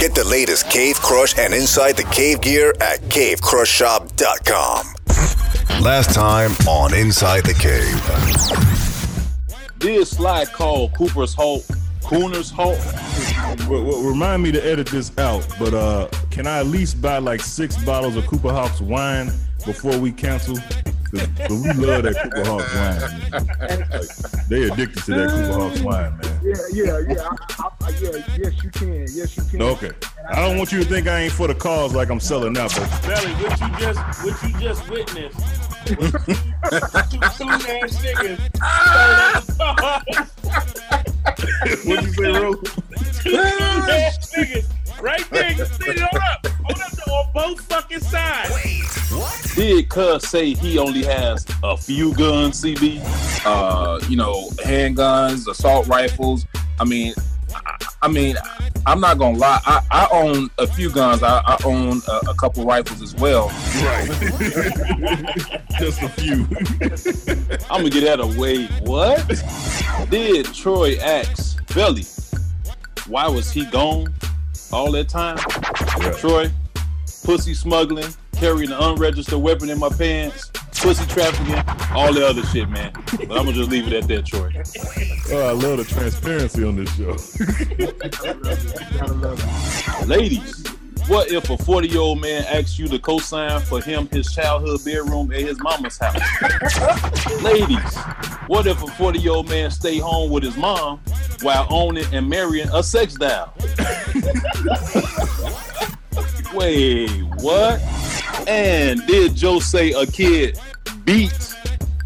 Get the latest Cave Crush and Inside the Cave gear at cavecrushshop.com. Last time on Inside the Cave. Did Sly call Cooper's Halt Cooner's Halt? Well, well, remind me to edit this out, but uh, can I at least buy like six bottles of Cooper Hawks wine before we cancel? But we love that Cooper Hawks wine. Like, they addicted to that Cooper Hawks wine, man. Yeah, yeah, yeah. I, I, I, yeah, yes, you can. Yes, you can. Okay. I don't want you to think I ain't for the cause like I'm selling out, but Belly, what you just what you just witnessed? Two soon ass niggas. what you say, Ro? Two soon ass niggas. Right there, you see it hold up. Hold up on both fucking sides. Wait, what? Did Cuz say he only has a few guns, CB? uh, you know, handguns, assault rifles. I mean, I, I mean, I'm not gonna lie. I, I own a few guns. I, I own a, a couple rifles as well. Right. Just a few. I'm gonna get out of way. What? Did Troy ask Belly why was he gone all that time? Yeah. Troy, pussy smuggling, carrying an unregistered weapon in my pants, pussy trafficking, all the other shit, man. But I'm gonna just leave it at that, Troy. Oh, I love the transparency on this show. Gotta love it. Ladies, what if a 40 year old man asks you to co-sign for him his childhood bedroom at his mama's house? Ladies, what if a 40 year old man stay home with his mom while owning and marrying a sex doll? Wait, what? And did Joe say a kid beat,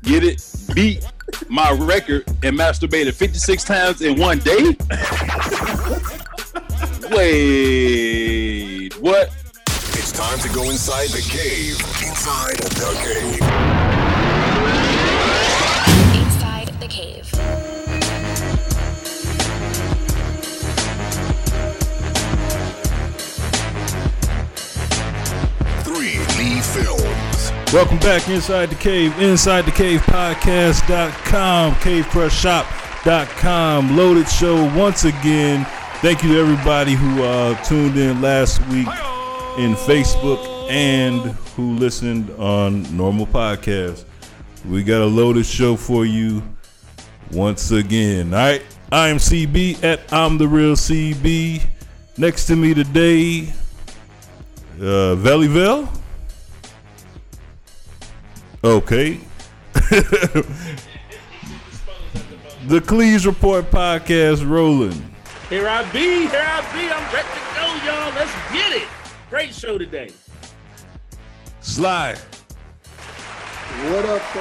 get it, beat my record and masturbated 56 times in one day? Wait, what? It's time to go inside the cave. Inside the cave. Inside the Cave. Three Lee Films. Welcome back inside the cave, inside the cave podcast.com, cavecrushshop.com, loaded show once again. Thank you to everybody who uh, tuned in last week in Facebook and who listened on normal podcast. We got a loaded show for you once again. All right, I am CB at I'm the real CB. Next to me today, uh, Valleyville. Okay. the Cleese Report podcast rolling. Here I be, here I be. I'm ready to go, y'all. Let's get it. Great show today. Sly. What up, though?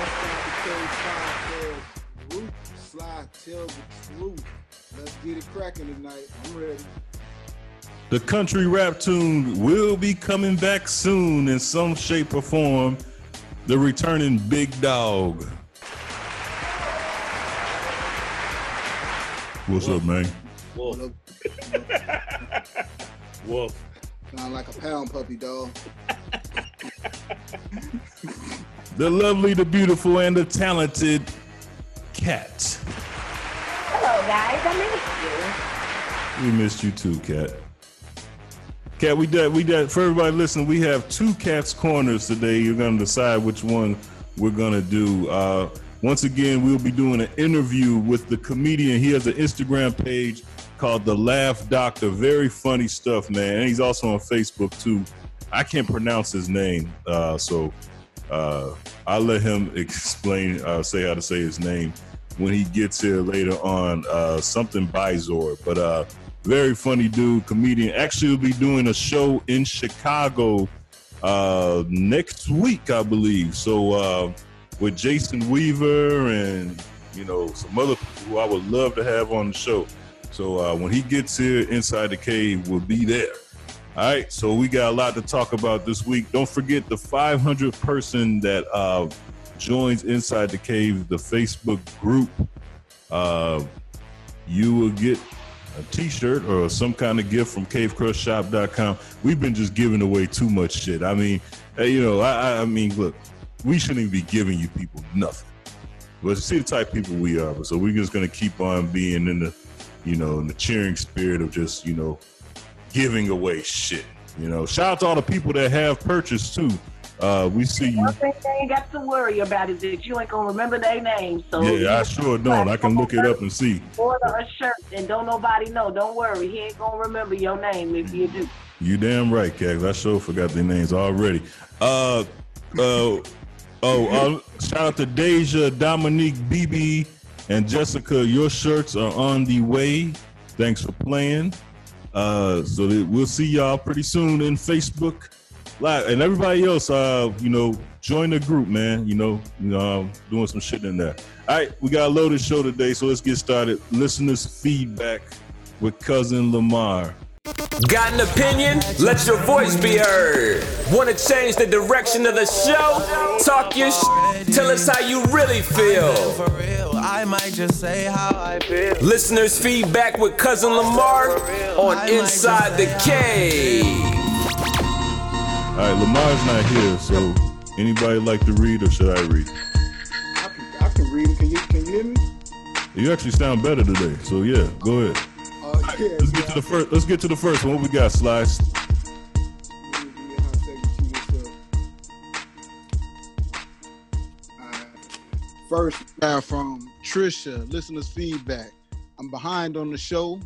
Inside the Cave podcast. Root, Sly, tell the truth. Let's get it cracking tonight. I'm ready. The country rap tune will be coming back soon in some shape or form. The returning Big Dawg. What's up, man? Wolf. Look, Wolf. sound like a pound puppy, dog. The lovely, the beautiful, and the talented Kat. Hello, guys. I missed you. We missed you too, Kat. Kat, we did we did for everybody listening, we have two cats corners today. You're gonna decide which one we're gonna do. Uh once again, we'll be doing an interview with the comedian. He has an Instagram page called The Laff Doctor. Very funny stuff, man. And he's also on Facebook too. I can't pronounce his name, uh, so uh, I'll let him explain, uh, say how to say his name when he gets here later on. Uh, something Bizor, but uh, very funny dude, comedian. Actually, will be doing a show in Chicago uh, next week, I believe. So with Jason Weaver and you know some other people who I would love to have on the show. So uh, when he gets here, inside the cave, we'll be there. All right, so we got a lot to talk about this week. Don't forget the 500 person that uh, joins Inside the Cave, the Facebook group. Uh, you will get a T-shirt or some kind of gift from CaveCrushShop.com. We've been just giving away too much shit. I mean, you know, I, I- I mean, look, we shouldn't even be giving you people nothing. But see the type of people we are. So we're just gonna keep on being in the, you know, in the cheering spirit of just, you know, giving away shit. You know, shout out to all the people that have purchased too. Uh, we see you. One thing they ain't got to worry about is that you ain't gonna remember their names. So Yeah, I sure don't. I can look it up and see. Order a shirt and don't nobody know. Don't worry, he ain't gonna remember your name if you do. You damn right, Cags. I sure forgot their names already. Uh, uh, oh, uh, shout out to Deja, Dominique, BB, and Jessica. Your shirts are on the way. Thanks for playing. Uh, so we'll see y'all pretty soon in Facebook Live, and everybody else. Uh, you know, join the group, man. You know, you know, um, doing some shit in there. All right, we got a loaded show today, so let's get started. Listeners' feedback with cousin Lamar. Got an opinion? Let your voice be heard. Want to change the direction of the show? Talk your sh- Tell us how you really feel. I might just say how I feel. Listeners' feedback with cousin Lamar on Inside the Cave. All right, Lamar's not here, so anybody like to read, or should I read? I can, I can read. Can you can you hear me? You actually sound better today, so yeah, go ahead. Let's get to the first. Let's get to the first one. What we got, Slice? Let me give me a hot second to this up. Alright. First, from Trisha, listeners' feedback. I'm behind on the show,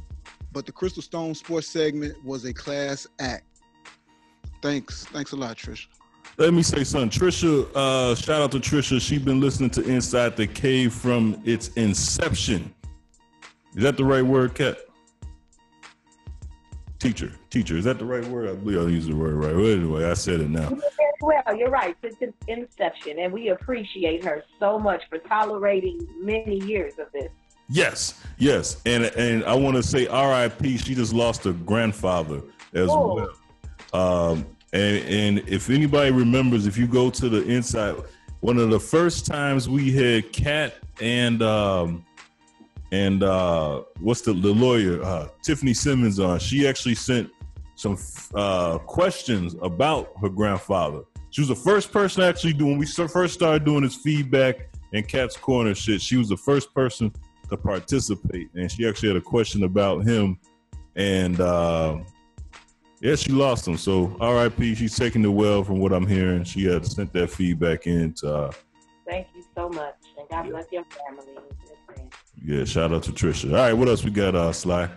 but the Crystal Stone Sports segment was a class act. Thanks, thanks a lot, Trisha. Let me say something. Trisha, uh, shout out to Trisha. She's been listening to Inside the Cave from its inception. Is that the right word, Kat? Teacher, teacher. Is that the right word? I believe I used the word right. Well, anyway, I said it now. You did very well, you're right. Since its inception, and we appreciate her so much for tolerating many years of this. Yes, yes, and and I want to say R.I.P. She just lost her grandfather as Oh. well. Um, and and if anybody remembers, if you go to the inside, one of the first times we had Kat and um, and uh, what's the the lawyer uh, Tiffany Simmons on, she actually sent some uh, questions about her grandfather. She was the first person actually doing when we first started doing this feedback and Kat's Corner shit. She was the first person to participate, and she actually had a question about him, and uh, yeah, she lost him. So R.I.P. She's taking the well from what I'm hearing. She had sent that feedback in to uh, Thank you so much, and God bless your family. Yeah. Shout out to Trisha. All right, what else we got? Uh, Sly.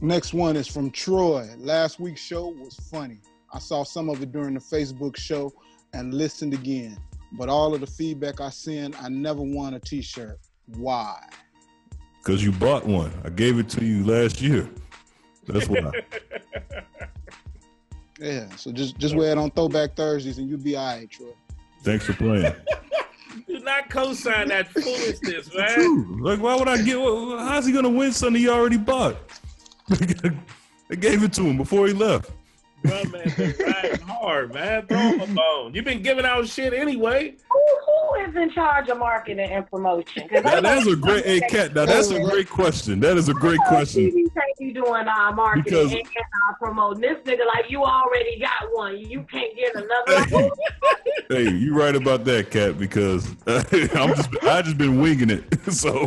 Next one is from Troy. Last week's show was funny. I saw some of it during the Facebook show and listened again. But all of the feedback I send, I never won a t-shirt. Why? Because you bought one. I gave it to you last year. That's why. Yeah, so just just wear it on Throwback Thursdays and you'll be all right, Troy. Thanks for playing. Do not co-sign that foolishness, man. True. Like, why would I get? How's he gonna win something he already bought? I gave it to him before he left. Bro, man, been riding hard, man. Throw him a bone. You've been giving out shit anyway. Who, who is in charge of marketing and promotion? Now, that's a great, hey, Kat. Now that's a great question. That is a great question. TV can't be doing our marketing Because- and our promoting. This nigga like you already got one. You can't get another. Like, Hey, you right about that, Kat, because I'm just I just been winging it. So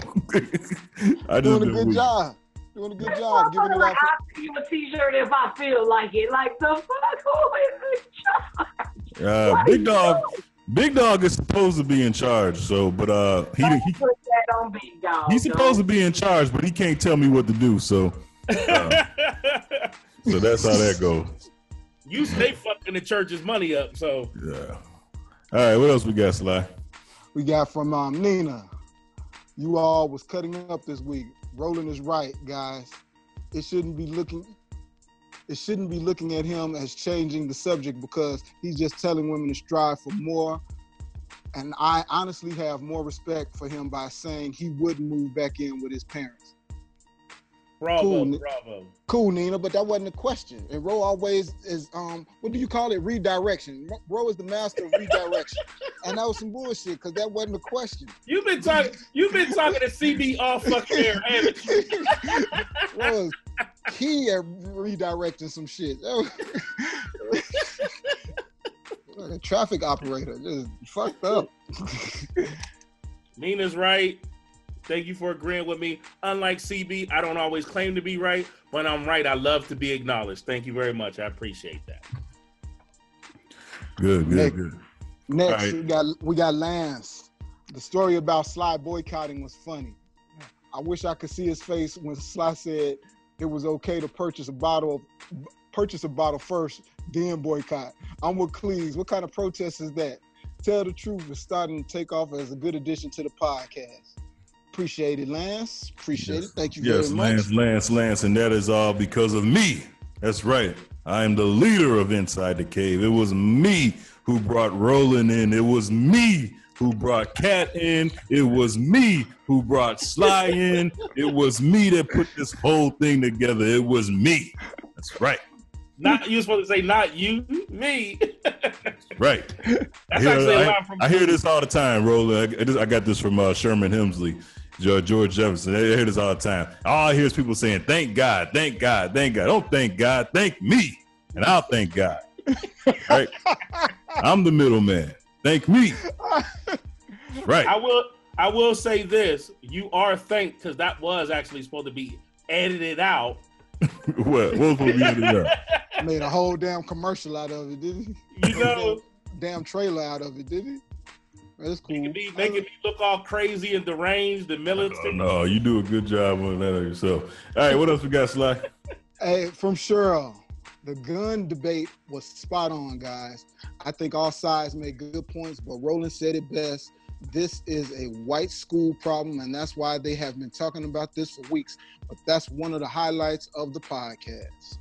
I just Doing a good winging. job. Doing a good This job. Giving motherfucker it like, out. for- I'll give you a t-shirt if I feel like it. Like the fuck, who is in charge? Uh, Big Dawg, doing? Big Dawg is supposed to be in charge. So, but uh, he, Don't he put that on Big Dawg. he's supposed to be in charge, but he can't tell me what to do. So, uh, so that's how that goes. you stay fucking the church's money up, so Yeah. All right, what else we got, Sly? We got from um, Nina. You all was cutting up this week. Roland is right, guys. It shouldn't be looking. It shouldn't be looking at him as changing the subject because he's just telling women to strive for more. And I honestly have more respect for him by saying he wouldn't move back in with his parents. Bravo, Cool, bravo. Cool, Nina, but that wasn't a question. And Ro always is um, what do you call it? Redirection. Ro is the master of redirection, and that was some bullshit because that wasn't a question. You've been talking. You've been talking to CB all fucking air, haven't you? key at redirecting some shit. Traffic operator just fucked up. Nina's right. Thank you for agreeing with me. Unlike CB, I don't always claim to be right, but I'm right. I love to be acknowledged. Thank you very much. I appreciate that. Good, good, Nick. good. Next, All right. we got we got Lance. The story about Sly boycotting was funny. I wish I could see his face when Sly said it was okay to purchase a bottle of purchase a bottle first, then boycott. I'm with Cleves. What kind of protest is that? Tell the truth is starting to take off as a good addition to the podcast. Appreciate it, Lance. Appreciate it. Thank you Yes, very much. Lance, Lance, Lance, and that is all because of me. That's right. I am the leader of Inside the Cave. It was me who brought Roland in. It was me who brought Cat in. It was me who brought Sly in. It was me that put this whole thing together. It was me. That's right. Not you supposed to say not you, me. Right. I hear, actually a I- from I hear this all the time, Roland. I, I I got this from uh, Sherman Hemsley, George George Jefferson. I hear this all the time. All I hear is people saying, "Thank God, thank God, thank God." Don't thank God, thank me, and I'll thank God. right? I'm the middleman. Thank me. Right. I will I will say this. You are thanked because that was actually supposed to be edited out. what? What was supposed to be in there? Made a whole damn commercial out of it, did he? You know, damn trailer out of it, didn't he? That's cool. be making me look all crazy and deranged and militant. No, you do a good job on that of yourself. All right, what else we got, Sly? Hey, from Cheryl, the gun debate was spot on, guys. I think all sides made good points, but Roland said it best. This is a white school problem, and that's why they have been talking about this for weeks. But that's one of the highlights of the podcast.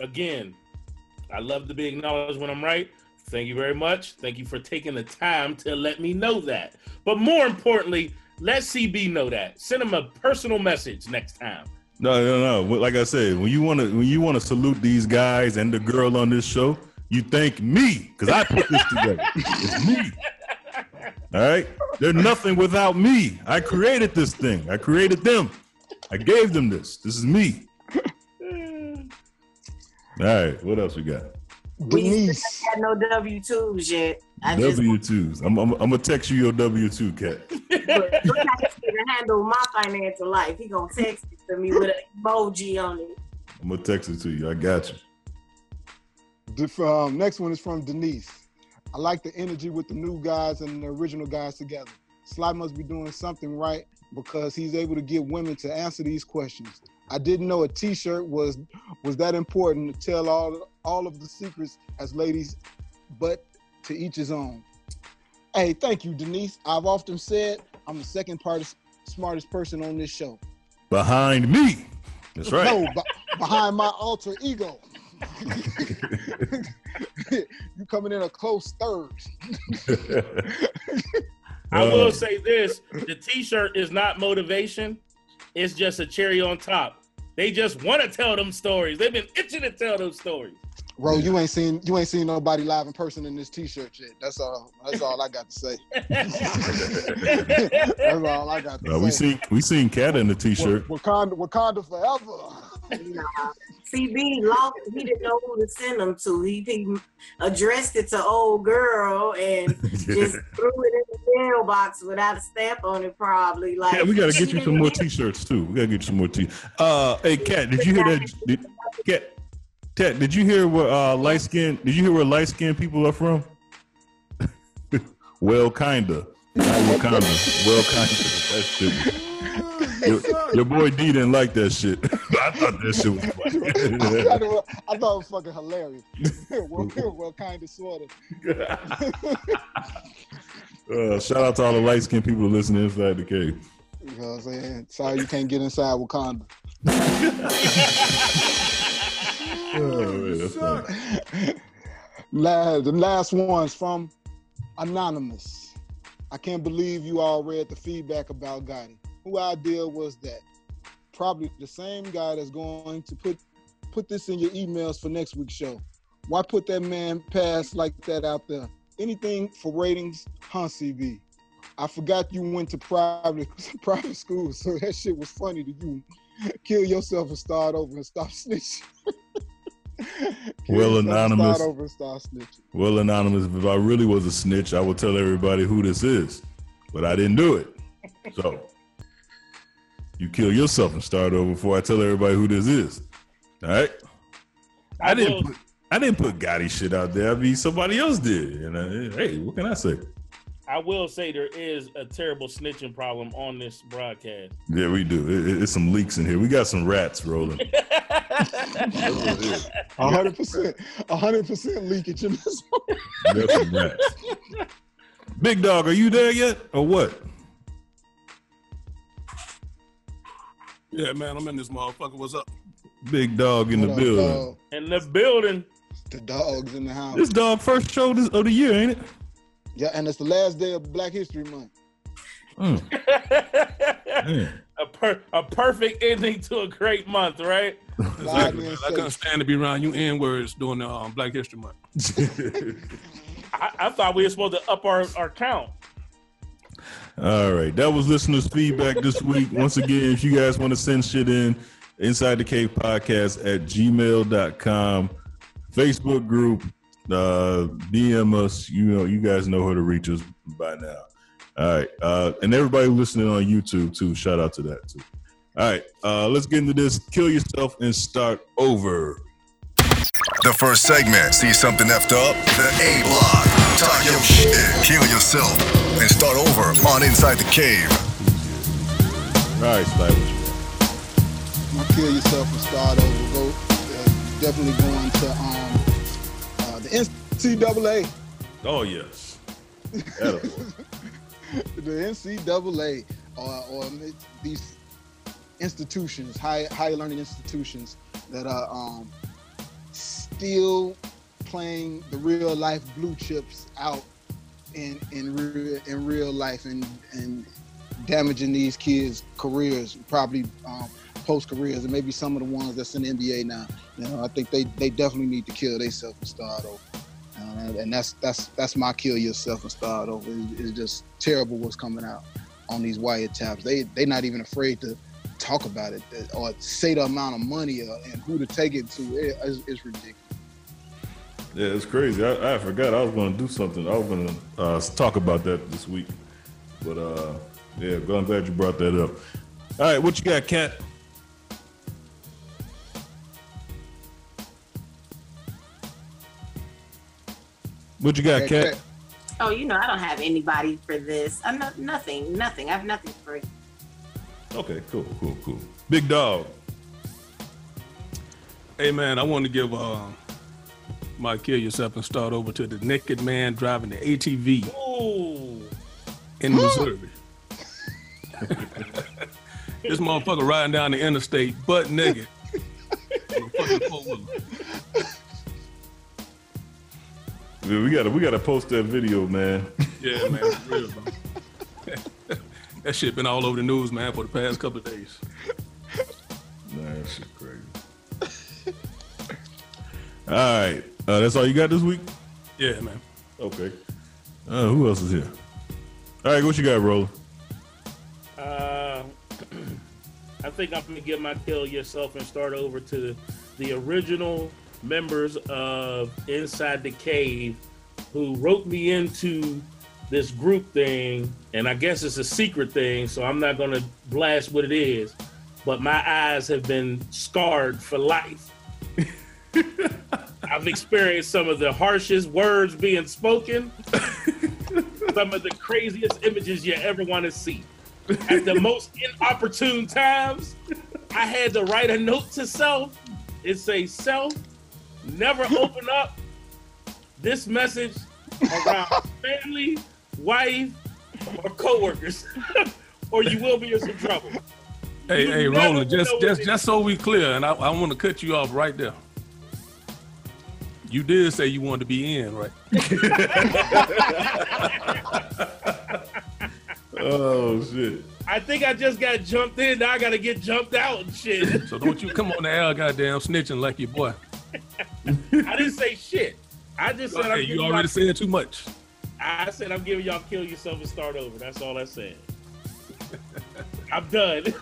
Again, I love to be acknowledged when I'm right. Thank you very much. Thank you for taking the time to let me know that. But more importantly, let CB know that. Send him a personal message next time. No, no, no. Like I said, when you want to when you want to salute these guys and the girl on this show, you thank me because I put this together. it's me. All right. They're nothing without me. I created this thing. I created them. I gave them this. This is me. All right. What else we got? Denise. Had no W twos yet. I just W twos. I'm, I'm, I'm gonna text you your W two, Kat. look how this nigga handle my financial life. He gonna text it to me with an emoji on it. I'm gonna text it to you. I got you. The um, next one is from Denise. I like the energy with the new guys and the original guys together. Sly must be doing something right because he's able to get women to answer these questions. I didn't know a T-shirt was was that important to tell all all of the secrets as ladies, but to each his own. Hey, thank you, Denise. I've often said I'm the second part smartest person on this show. Behind me. That's right. No, be- behind my alter ego. you coming in a close third. I Uh, will say this: the T-shirt is not motivation; it's just a cherry on top. They just want to tell them stories. They've been itching to tell those stories. Bro, you ain't seen you ain't seen nobody live in person in this t-shirt yet. That's all. That's all I got to say. That's all I got to Uh, we seen we seen Kat in the t-shirt. Wakanda, Wakanda forever. Nah. CB lost. He didn't know who to send them to. He, he addressed it to old girl and just threw it in the mailbox without a stamp on it. Probably like. Yeah, we gotta get you some more t-shirts too. We gotta get you some more t. Uh, hey, Kat, did you hear that? Did, Kat, did you hear where uh, light skin? Did you hear where light skinned people are from? well, kinda. Not Wakanda. Well, kinda. That shit. Your, your boy D didn't like that shit. I thought that shit was I, thought it was, I thought it was fucking hilarious. well, well kind of, sort of. uh, shout out to all the light skinned people listening inside the cave. You know what I'm saying? Sorry you can't get inside Wakanda. Oh, man, that's the last one's from Anonymous. I can't believe you all read the feedback about Gotti. Who idea was that? Probably the same guy that's going to put put this in your emails for next week's show. Why put that man past like that out there? Anything for ratings, huh, CB? I forgot you went to private private school, so that shit was funny to you. Kill yourself and start over and stop snitching. Well, Anonymous. Start over and start snitching. Well, anonymous, if I really was a snitch, I would tell everybody who this is, but I didn't do it. So you kill yourself and start over before I tell everybody who this is. All right. I, I didn't. Put, I didn't put Gotti shit out there. I mean, somebody else did. And uh, hey, what can I say? I will say there is a terrible snitching problem on this broadcast. Yeah, we do. It, it- it's some leaks in here. We got some rats rolling. Hundred percent, hundred percent leakage in this. We rats. Big Dawg, are you there yet, or what? Yeah, man, I'm in this motherfucker. What's up? Big Dawg in the What up, building. dog? In the building. The dogs in the house. This dog first show this, of the year, ain't it? Yeah, and it's the last day of Black History Month. Mm. Man. a per- a perfect ending to a great month, right? Exactly. man. I couldn't stand to be around you N words during the um, Black History Month. I, I thought we were supposed to up our, our count. All right, that was listeners' feedback this week. Once again, if you guys want to send shit in, inside the cave podcast at gmail.com, Facebook group, uh, DM us. You know, you guys know how to reach us by now. All right, uh, and everybody listening on YouTube too. Shout out to that too. All right, uh, let's get into this. Kill yourself and start over. The first segment, see something effed up? The A block. Talk your shit, kill yourself, and start over on Inside the Cave. All right, Stylish. My kill yourself and start over. Go uh, definitely going to um uh, the NCAA. Oh yes. The NCAA or, or these institutions, high high learning institutions that are um, still playing the real life blue chips out in in real in real life and and damaging these kids' careers, probably um, post careers, and maybe some of the ones that's in the NBA now. You know, I think they they definitely need to kill themselves and start over. Uh, and that's that's that's my kill yourself and start over. It- It's just terrible what's coming out on these wiretaps. They they're not even afraid to talk about it or say the amount of money uh, and who to take it to. It- it's, it's ridiculous. Yeah, it's crazy. I, I forgot I was going to do something. I was going to uh, talk about that this week. But uh, yeah, I'm glad you brought that up. All right, what you got, Kat? What you got, Kat? Oh, you know, I don't have anybody for this. I'm not nothing, nothing. I have nothing for you. Okay, cool, cool, cool. Big Dawg. Hey, man, I want to give uh, my kill yourself and start over to the naked man driving the ATV Ooh. in Missouri. this motherfucker riding down the interstate butt naked. on a fucking four-wheeler. Yeah, we gotta we gotta post that video, man. Yeah, man, real, bro. that shit been all over the news, man, for the past couple of days. Man, that shit crazy. All right, uh, that's all you got this week. Yeah, man. Okay. Uh, who else is here? All right, what you got, Roller? Uh, I think I'm gonna give my kill yourself and start over to the original members of Inside the Cave who wrote me into this group thing, and I guess it's a secret thing, so I'm not gonna blast what it is. But my eyes have been scarred for life. I've experienced some of the harshest words being spoken, some of the craziest images you ever want to see at the most inopportune times, I had to write a note to self. It say, "Self, never open up this message around family, wife, or coworkers, or you will be in some trouble." Hey, You hey, Roland, just just just so we clear, and I, I want to cut you off right there. You did say you wanted to be in, right? Oh shit! I think I just got jumped in. Now I got to get jumped out and shit. So don't you come on the air, goddamn snitching like your boy. I didn't say shit. I just said I'm Hey, you already y'all- said too much. I said I'm giving y'all kill yourself and start over. That's all I said. I'm done.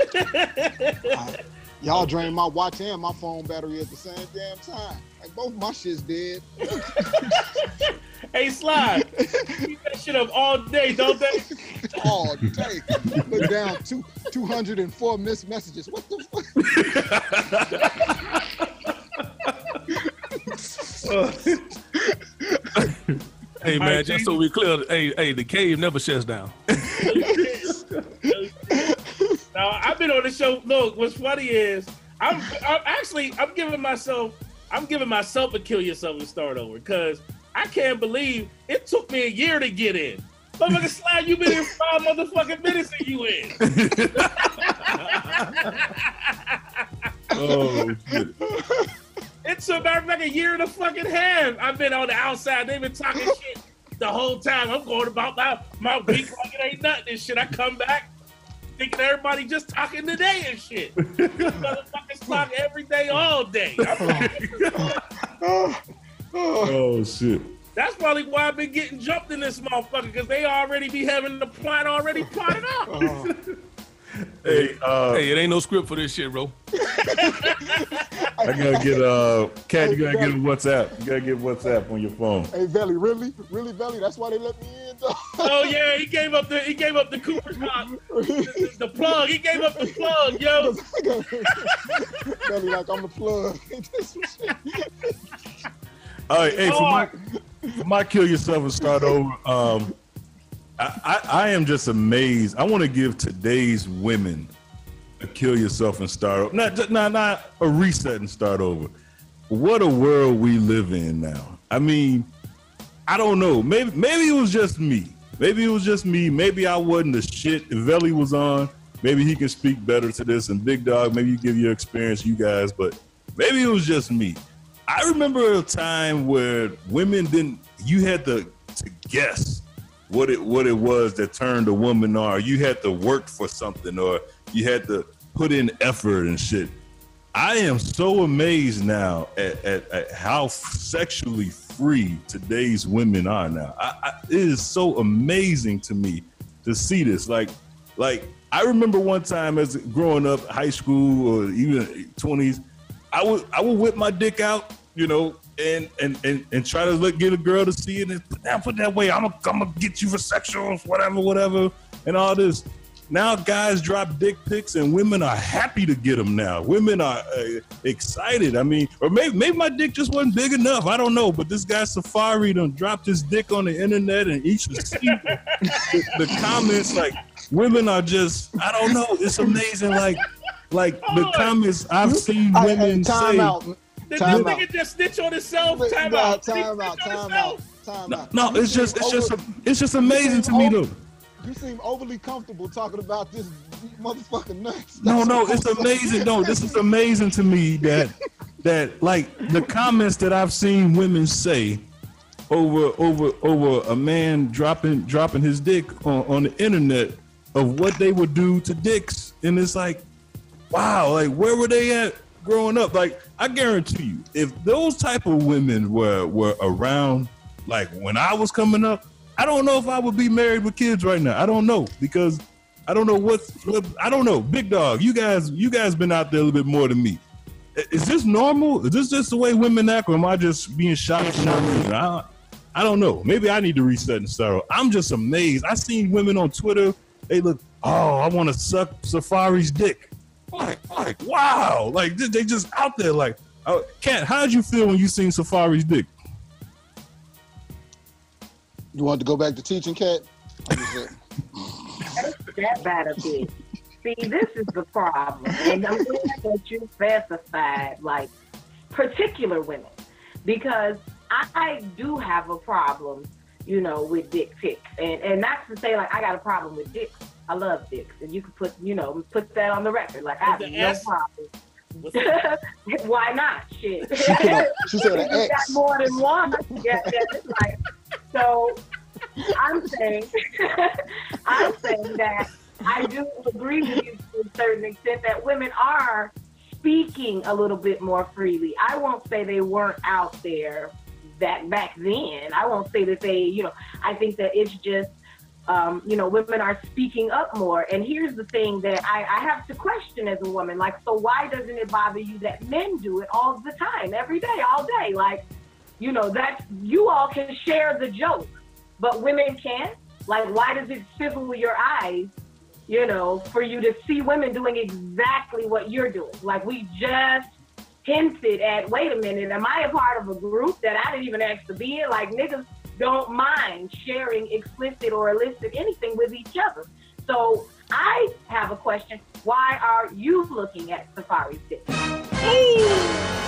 Y'all drained my watch and my phone battery at the same damn time. Like both my shit's dead. hey, Sly, keep that shit up all day, don't they? all day. Look down two two hundred and four missed messages. What the Hey man, right, just so we clear, hey, hey, the cave never shuts down. Now I've been on the show. Look, what's funny is I'm, I'm actually I'm giving myself I'm giving myself a kill yourself and start over because I can't believe it took me a year to get in. Motherfucker slide, you been in five motherfucking minutes and you in. Oh shit. It took back like a year and a fucking half. I've been on the outside. They've been talking shit the whole time. I'm going about my, my week like it ain't nothing and shit. I come back thinking everybody just talking today and shit. Motherfuckers talk every day, all day. Oh shit. That's probably why I've been getting jumped in this motherfucker because they already be having the plot already plotted out. Oh. Hey, uh, Hey, it ain't no script for this shit, bro. I gotta get uh, Kat. You gotta get a WhatsApp. You gotta get WhatsApp on your phone. Hey, Velly, really, really, Velly? That's why they let me in. Though. Oh yeah, he gave up the he gave up the Cooper's Hawk, the, the plug. He gave up the plug, yo. Velly, like I'm the plug. All right, hey, for my, for my kill yourself and start over. Um, I, I, am just amazed. I want to give today's women a kill yourself and start over. Not, not, not a reset and start over. What a world we live in now. I mean, I don't know. Maybe maybe it was just me. Maybe it was just me. Maybe I wasn't the shit. Veli was on, maybe he can speak better to this. And Big Dawg, maybe you give your experience, you guys. But maybe it was just me. I remember a time where women didn't. You had to to guess what it what it was that turned a woman on. You had to work for something, or you had to put in effort and shit. I am so amazed now at, at, at how sexually free today's women are now. I, I, it is so amazing to me to see this. Like, like I remember one time as growing up, high school or even twenties, I would I would whip my dick out, you know, and and and, and try to look, get a girl to see it and put that put that way. I'm gonna I'm gonna get you for sexuals, whatever, whatever, and all this. Now guys drop dick pics and women are happy to get them now. Women are uh, excited. I mean, or maybe maybe my dick just wasn't big enough. I don't know. But this guy Safaree done dropped his dick on the internet and each see the, the comments like women are just I don't know. It's amazing. Like like the comments I've seen Hey, hey, women time say. out. Did this out. nigga just snitch on himself? Wait, Time nah, out. Time out. Time out. Time out. No, You it's just seem it's just over- it's just amazing to me though. You seem overly comfortable talking about this motherfucking nuts. No, That's no, what it's amazing. No, this is amazing to me that that like the comments that I've seen women say over over over a man dropping dropping his dick on, on the internet of what they would do to dicks, and it's like, wow, like where were they at growing up? Like I guarantee you, if those type of women were were around, like when I was coming up, I don't know if I would be married with kids right now. I don't know because I don't know what, what I don't know. Big Dawg, you guys, you guys been out there a little bit more than me. Is this normal? Is this just the way women act, or am I just being shocked? I, I don't know. Maybe I need to reset and start. I'm just amazed. I seen women on Twitter. They look, oh, I want to suck Safaree's dick. Like, like, wow, like they they just out there. Like, uh, Kat, how did you feel when you seen Safaree's dick? You want to go back to teaching, Kat? that bad a bit. See, this is the problem, and I'm glad that you specified like particular women because I do have a problem, you know, with dick pics, and and not to say like I got a problem with dicks. I love dicks, and you can put you know put that on the record. Like I have With the no S? problem. Why not? Shit. She said a- she said an You X. got more than one. Yeah, yeah, like, so I'm saying, I'm saying that I do agree with you to a certain extent that women are speaking a little bit more freely. I won't say they weren't out there that back then. I won't say that they, you know, I think that it's just, um, you know, women are speaking up more. And here's the thing that I, I have to question as a woman, like, so why doesn't it bother you that men do it all the time, every day, all day? Like, you know, that you all can share the joke, but women can't. Like, why does it sizzle your eyes, you know, for you to see women doing exactly what you're doing? Like, we just hinted at, wait a minute, am I a part of a group that I didn't even ask to be in? Like, niggas don't mind sharing explicit or illicit anything with each other. So I have a question. Why are you looking at Safaree's dick?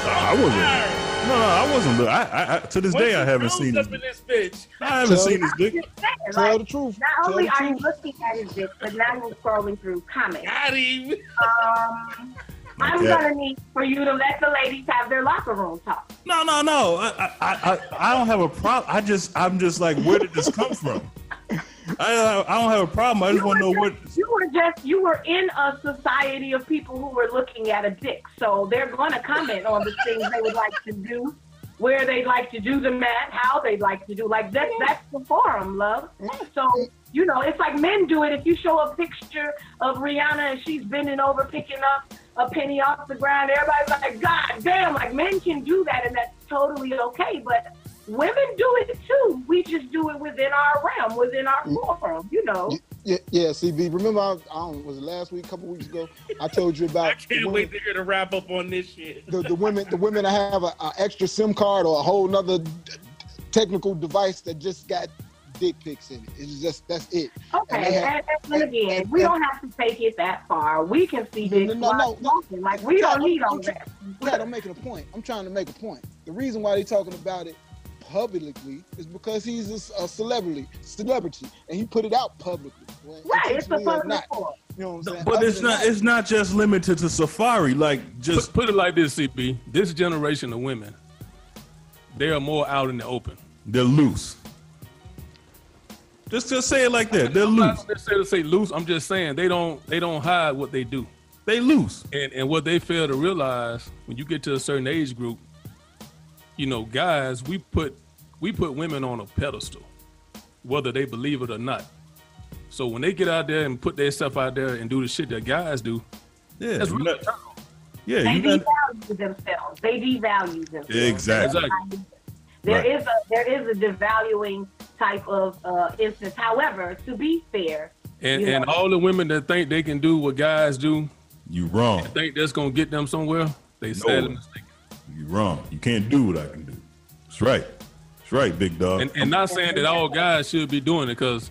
I wasn't. No, no, I wasn't. Look, I, I, I to this day I haven't seen his. up in this bitch. I haven't Tell- seen this dick. Tell Like, the truth. Not Tell only the are you looking at his dick, but now you're scrolling through comments. Got him. Um, I'm Okay. gonna need for you to let the ladies have their locker room talk. No, no, no. I, I, I, I don't have a problem. I just, I'm just like, where did this come from? I, I don't have a problem. I just want to know what. You were just you were in a society of people who were looking at a dick, so they're going to comment on the things they would like to do, where they'd like to do them at, how they'd like to do. Like that, that's the forum, love. So you know, it's like men do it. If you show a picture of Rihanna and she's bending over picking up a penny off the ground, everybody's like, God damn! Like men can do that, and that's totally okay. But women do it too. We just do it within our realm, within our forum. You know. Yeah, yeah, CB. Remember, I, I don't, was it last week, a couple weeks ago? I told you about I can't wait to hear the wrap up on this shit. the, the women. The women that have a, a extra SIM card or a whole nother d- d- technical device that just got dick pics in it. It's just that's it. And they Okay, have- and, and again, we don't have to take it that far. We can see this no, no, while no. Like we don't need all I'm, that. Glad I'm making a point. I'm trying to make a point. The reason why they're talking about it publicly is because he's a celebrity, celebrity, and he put it out publicly. Well, Right, it's the intentionally or public not. forum. You know what I'm saying? But Other it's not. that- It's not just limited to Safaree. Like, just Put, put it like this, CB. This generation of women, they are more out in the open. they're loose. Just, just say it like that. They're loose. I'm loose. not necessarily say loose. I'm just saying they don't they don't hide what they do. They loose. And and what they fail to realize when you get to a certain age group, you know, guys, we put we put women on a pedestal, whether they believe it or not. So when they get out there and put their stuff out there and do the shit that guys do, Yeah, that's really got- yeah. They You got devalue themselves. They devalue themselves. exactly. There Right. is a there is a devaluing type of uh, instance. However, to be fair, and and know, all the women that think they can do what guys do, You wrong. think that's gonna get them somewhere, they sadly mistaken. You wrong. You can't do what I can do. That's right. That's right, Big Dawg. And, and not saying that all guys should be doing it, because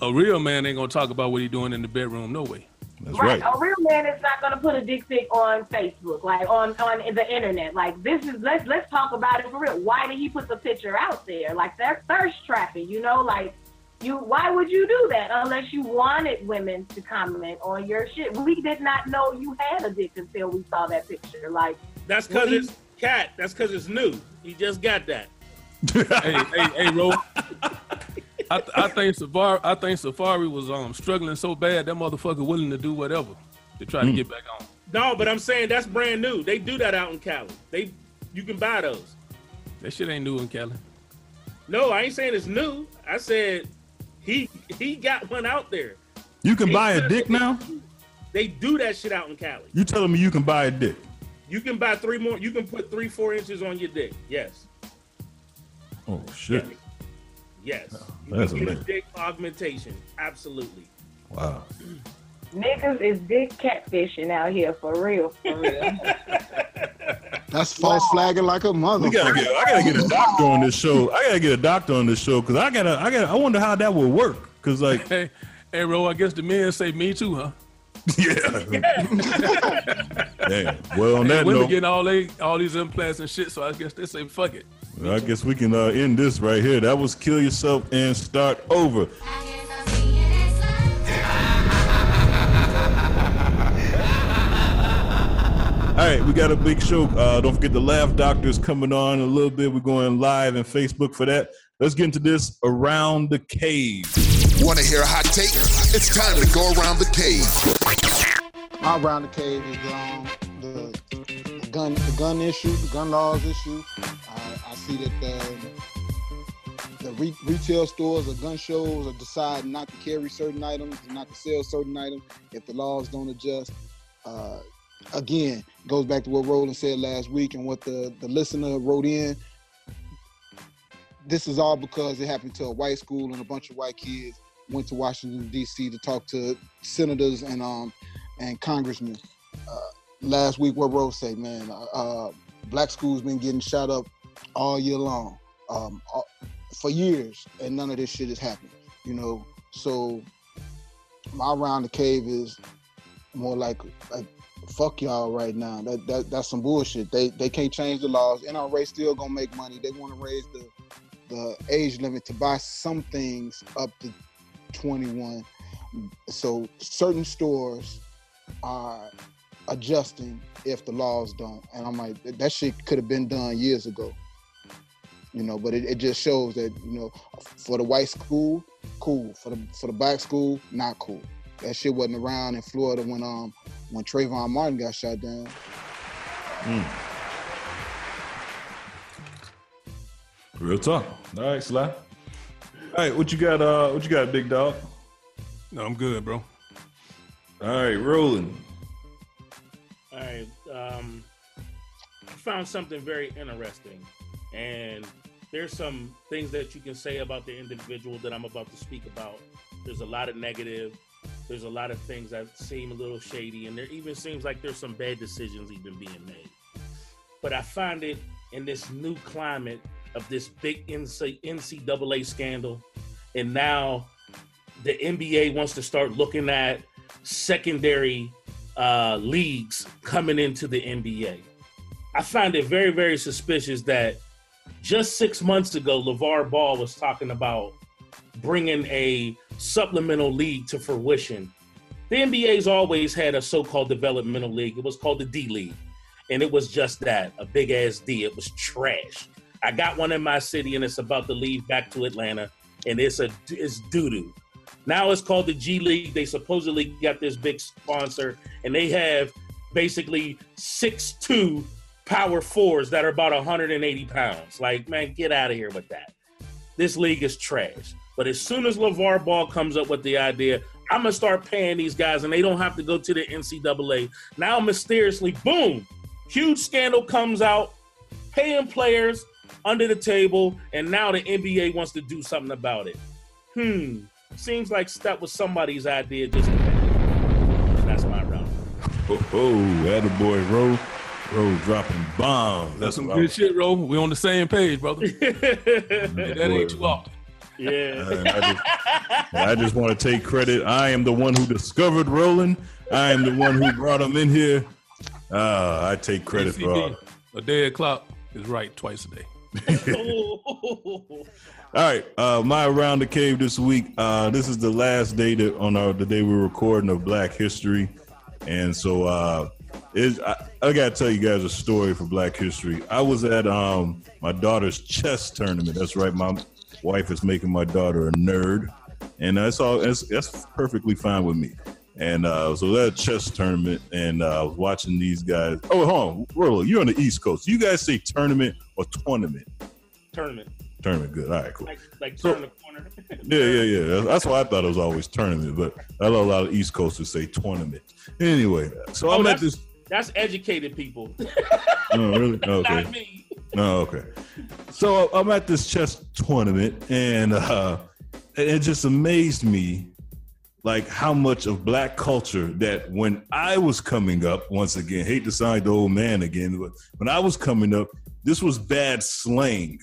a real man ain't gonna talk about what he doing in the bedroom, no way. That's right. A real man is not going to put a dick pic on Facebook, like on on the internet. Like this is let's let's talk about it for real. Why did he put the picture out there? Like that's thirst trapping, you know? Like you, why would you do that unless you wanted women to comment on your shit? We did not know you had a dick until we saw that picture. Like That's because we- it's Kat. That's because it's new. He just got that. hey, hey, hey, Ro. I, I think Safaree, I think Safaree was um struggling so bad that motherfucker willing to do whatever to try Hmm. to get back on. No, but I'm saying that's brand new. They do that out in Cali. They, you can buy those. That shit ain't new in Cali. No, I ain't saying it's new. I said he he got one out there. You can They buy a dick that- now? They do that shit out in Cali. You telling me you can buy a dick? You can buy three more. You can put three, four inches on your dick. Yes, Oh shit. Yes. Oh, you That's can get a amazing. dick augmentation. Absolutely. Wow. niggas is dick catfishing out here for real, for real. That's false flagging like a motherfucker. We gotta get. I gotta get a doctor on this show. I gotta get a doctor on this show because I gotta. I gotta. I wonder how that would work. Cause like, hey, hey, bro, I guess the men say me too, huh? yeah. Damn. Well, on And that women note, getting all they all these implants and shit, so I guess they say fuck it. I guess we can uh, end this right here. That was kill yourself and start over. All right, we got a big show. Uh, don't forget the Laff Doctors coming on in a little bit. We're going live and Facebook for that. Let's get into this around the cave. Want to hear a hot take? It's time to go around the cave. My round the cave is um, the, the gun, the gun issue, the gun laws issue. I, I see that the, the re- retail stores or gun shows are deciding not to carry certain items, and not to sell certain items if the laws don't adjust. Uh, again, goes back to what Roland said last week and what the, the listener wrote in. this is all because it happened to a white school and a bunch of white kids went to Washington D.C. to talk to senators and um and congressmen. Uh, last week, what Rose say, man? Uh, uh, black schools been getting shot up all year long, um, for years, and none of this shit has happened. You know, so my round the cave is more like like fuck y'all right now. That, that that's some bullshit. They they can't change the laws. NRA still gonna make money. They want to raise the the age limit to buy some things up to 21. So certain stores are adjusting if the laws don't. And I'm like, that shit could have been done years ago. You know, but it, it just shows that, you know, for the white school, cool. For the for the black school, not cool. That shit wasn't around in Florida when um when Trayvon Martin got shot down. Mm. Real talk. All right, Sly. All right, what you got? Uh, what you got, Big Dawg? No, I'm good, bro. All right, rolling. All right. Um, I found something very interesting, and there's some things that you can say about the individual that I'm about to speak about. There's a lot of negative. There's a lot of things that seem a little shady, and there even seems like there's some bad decisions even being made. But I find it in this new climate of this big NCAA scandal, and now the NBA wants to start looking at secondary uh, leagues coming into the NBA. I find it very, very suspicious that just six months ago, LaVar Ball was talking about bringing a supplemental league to fruition. The NBA's always had a so called developmental league. It was called the D League. And it was just that a big ass D. It was trash. I got one in my city and it's about to leave back to Atlanta. And it's a it's doo doo. Now it's called the G League. They supposedly got this big sponsor, and they have basically six two power fours that are about 180 pounds. Like, man, get out of here with that. This league is trash. But as soon as LaVar Ball comes up with the idea, I'm gonna start paying these guys, and they don't have to go to the NCAA. Now, mysteriously, boom, huge scandal comes out, paying players under the table, and now the NBA wants to do something about it. Hmm, seems like that was somebody's idea. Just that's my round. Oh, oh boy, Ro, Ro dropping bombs. That's some good shit, Ro. We on the same page, brother. that ain't too often. Yeah. I just, I just want to take credit. I am the one who discovered Roland. I am the one who brought him in here. Uh, I take credit for all. A dead clock is right twice a day. All right, uh, my around the cave this week. Uh, this is the last day that on our the day we're recording of Black History, and so uh, is I, I gotta tell you guys a story for Black History. I was at um my daughter's chess tournament. That's right, my wife is making my daughter a nerd, and that's all. That's, that's perfectly fine with me. And uh, so that chess tournament, and uh, I was watching these guys. Oh, hold on, Rollo, you're on the East Coast. You guys say tournament or tournament? Tournament. Tournament, good. All right, cool. Like, like So- turn the corner. Yeah, yeah, yeah. That's why I thought it was always tournament, but I know a lot of East Coasters say tournament. Anyway, so Oh, I'm at this. that's educated people. Oh, really? Okay. Not me. Oh, okay. So I'm at this chess tournament, and uh, it just amazed me, like how much of black culture that when I was coming up, once again, hate to sound the old man again, but when I was coming up, this was bad slang.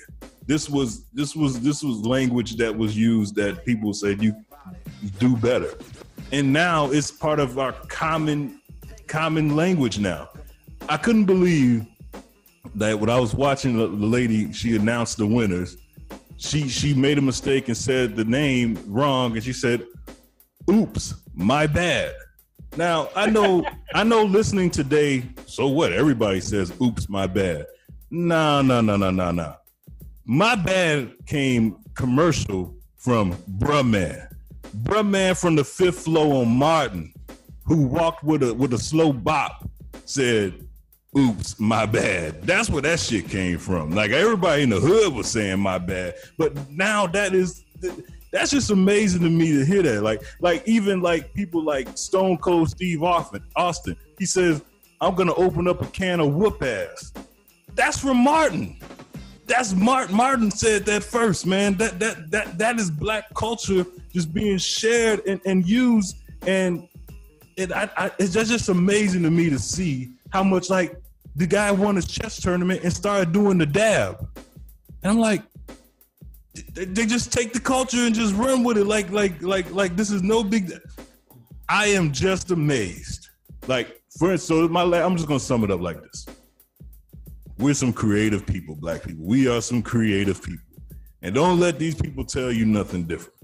This was this was this was language that was used that people said you do better, and now it's part of our common common language now. I couldn't believe that when I was watching the, lady, she announced the winners. She she made a mistake and said the name wrong, and she said, "Oops, my bad." Now I know I know listening today. So what? Everybody says, "Oops, my bad." No, no, no, no, no, no. My bad came commercial from Bruh Man. Bruh Man from the fifth floor on Martin, who walked with a with a slow bop, said, oops, my bad. That's where that shit came from. Like everybody in the hood was saying my bad, but now that is that's just amazing to me to hear that. Like, like even like people like Stone Cold Steve Austin, Austin, he says, "I'm gonna open up a can of whoop ass." That's from Martin. That's Martin. Martin said that first, man. That that that that is black culture just being shared and, and used, and it I, I, it's just, just amazing to me to see how much like the guy won his chess tournament and started doing the dab, and I'm like, they, they just take the culture and just run with it like like like like this is no big. I am just amazed. Like for instance, so my I'm just gonna sum it up like this. We're some creative people, black people. We are some creative people. And don't let these people tell you nothing different.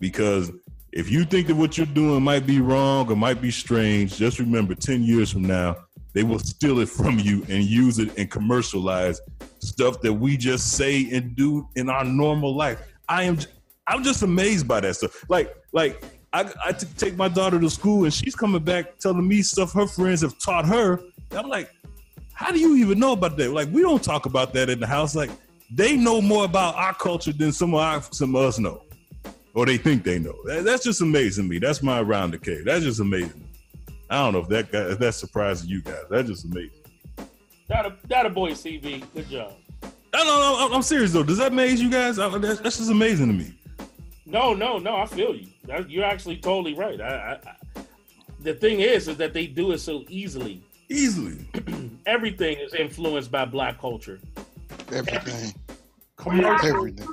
Because if you think that what you're doing might be wrong or might be strange, just remember 10 years from now, they will steal it from you and use it and commercialize stuff that we just say and do in our normal life. I am I'm just amazed by that stuff. Like like I, I t- take my daughter to school and she's coming back telling me stuff her friends have taught her. I'm like, how do you even know about that? Like, we don't talk about that in the house. Like, they know more about our culture than some of our, some of us know, or they think they know. That, that's just amazing to me. That's my round the cave. That's just amazing. I don't know if that guy, if that's surprising you guys. That's just amazing. That a, that a boy, CB. Good job. No, no. I'm, serious though. Does that amaze you guys? I, that's, that's just amazing to me. No, no, no. I feel you. That, you're actually totally right. I, I, I, the thing is, is that they do it so easily. Easily. Everything is influenced by black culture. Everything. We are Everything.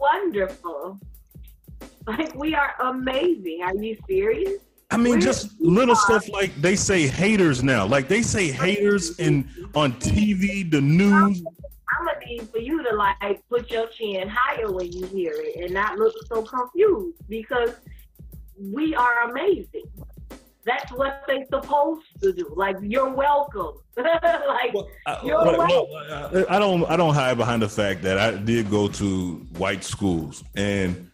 wonderful. Like we are amazing. Are you serious? I mean, We're- just little stuff like they say haters now. Like they say haters in on TV, the news. I'm gonna need for you to like put your chin higher when you hear it and not look so confused because we are amazing. That's what they're supposed to do. Like you're welcome. like you're But, welcome. well, I I don't. I don't hide behind the fact that I did go to white schools, and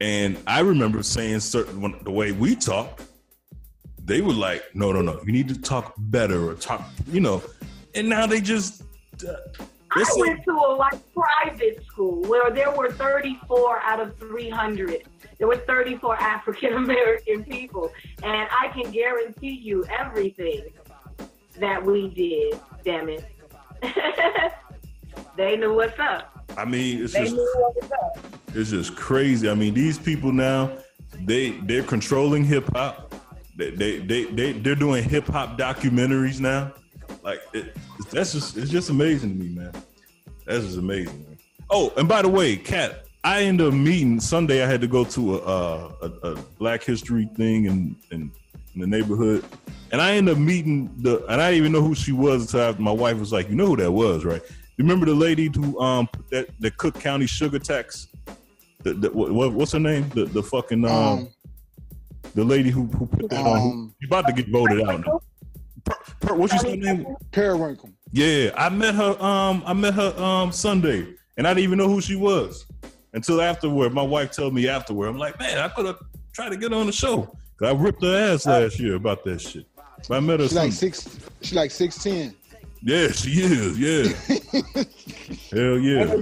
and I remember saying certain when, the way we talk, they were like, "No, no, no, you need to talk better or talk," you know. And now they just. Uh, I went to a like private school where there were 34 out of 300. There were 34 African American people, and I can guarantee you everything that we did. Damn it, they knew what's up. I mean, it's They just knew what was up. it's just crazy. I mean, these people now, they they're controlling hip hop. They they they, they they're doing hip hop documentaries now. Like it, that's just it's just amazing to me, man. That's just amazing. Man. Oh, and by the way, Kat, I ended up meeting Sunday. I had to go to a a, a, a Black History thing in, in in the neighborhood, and I ended up meeting the and I didn't even know who she was until after my wife was like, "You know who that was, right?" You remember the lady who um that the Cook County sugar tax? The, the, what, what's her name? The the fucking um, Um, the lady who who put that on. Um, she's about to get voted out. now. Per, per, what's her name? Preckwinkle. Yeah, I met her. Um, I met her um Sunday, and I didn't even know who she was until afterward. My wife told me afterward. I'm like, man, I could have tried to get her on the show. 'Cause I ripped her ass last year about that shit. But I met her. She like six. She like six ten. Yeah, she is. Yeah. Hell yeah.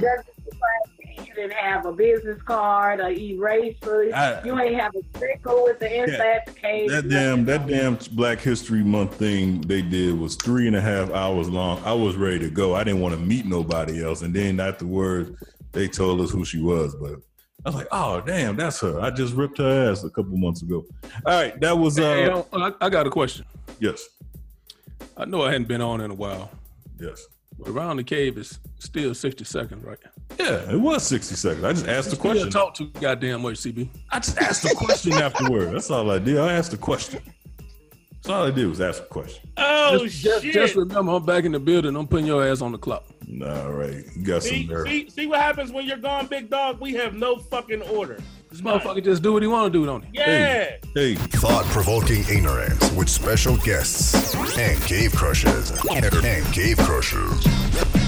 It doesn't surprise me you didn't have a business card, a eraser. I- you ain't have a sticker with the inside case. That damn, that damn Black History Month thing they did was three and a half hours long. I was ready to go. I didn't want to meet nobody else. And then afterwards, they told us who she was. But I was like, oh damn, that's her. I just ripped her ass a couple months ago. All right, that was uh Hey, I, I got a question. yes, I know I hadn't been on in a while. yes. But around the cave is still 60 seconds, right? Yeah, it was 60 seconds. I just asked the Still question. talk too goddamn much, CB. I just asked the question afterward. That's all I did. I asked the question. That's all I did was ask a question. Oh just, just, shit! just remember, I'm back in the building. I'm putting your ass on the clock. All right, you got some nerve. see, see what happens when you're gone, Big Dawg. We have no fucking order. This motherfucker just do what he want to do, don't he? Yeah. Hey, Thought provoking ignorance with special guests and cave crushers. And cave crushers.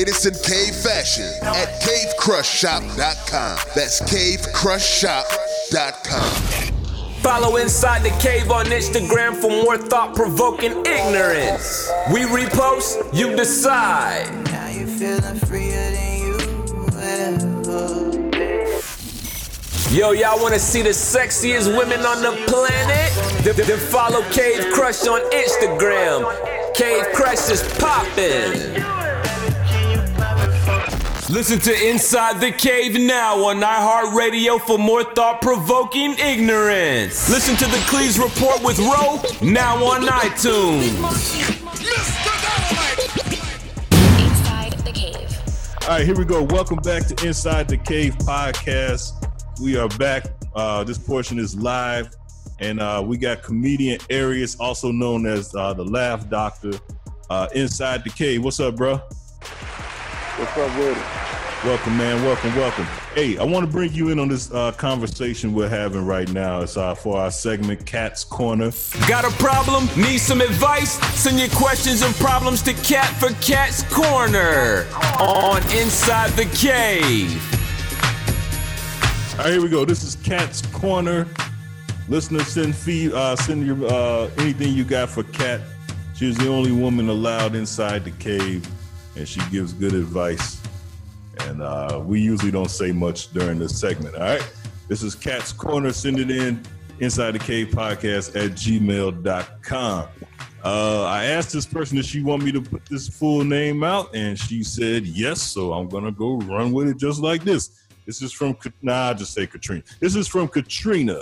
Latest in cave fashion at cavecrushshop.com. That's cavecrushshop.com. Follow Inside the Cave on Instagram for more thought provoking ignorance. We repost, you decide. Now you feeling freer than you ever. Yo, y'all wanna see the sexiest women on the planet? Then, then follow Cave Crush on Instagram. Cave Crush is poppin'. Listen to Inside the Cave now on iHeartRadio for more thought provoking ignorance. Listen to the Cleves Report with Roe now on iTunes. Inside the Cave. All right, here we go. Welcome back to Inside the Cave podcast. We are back. Uh, this portion is live, and uh, we got comedian Ayreist, also known as uh, the Laff Doctor, uh, Inside the Cave. What's up, bro? What's up with it? Welcome, man. Welcome, welcome. Hey, I want to bring you in on this uh, conversation we're having right now. It's uh, for our segment, Kat's Corner. Got a problem? Need some advice? Send your questions and problems to Kat for Kat's Corner on Inside the Cave. All right, here we go. This is Kat's Corner. Listeners, send feed, uh, send your uh, anything you got for Kat. She's the only woman allowed inside the cave, and she gives good advice. And uh, we usually don't say much during this segment. All right, this is Kat's Corner. Send it in inside the cave podcast at gmail.com. Uh, I asked this person if she want me to put this full name out, and she said yes. So I'm gonna go run with it just like this. This is from nah, I'll just say Katrina. This is from Katrina.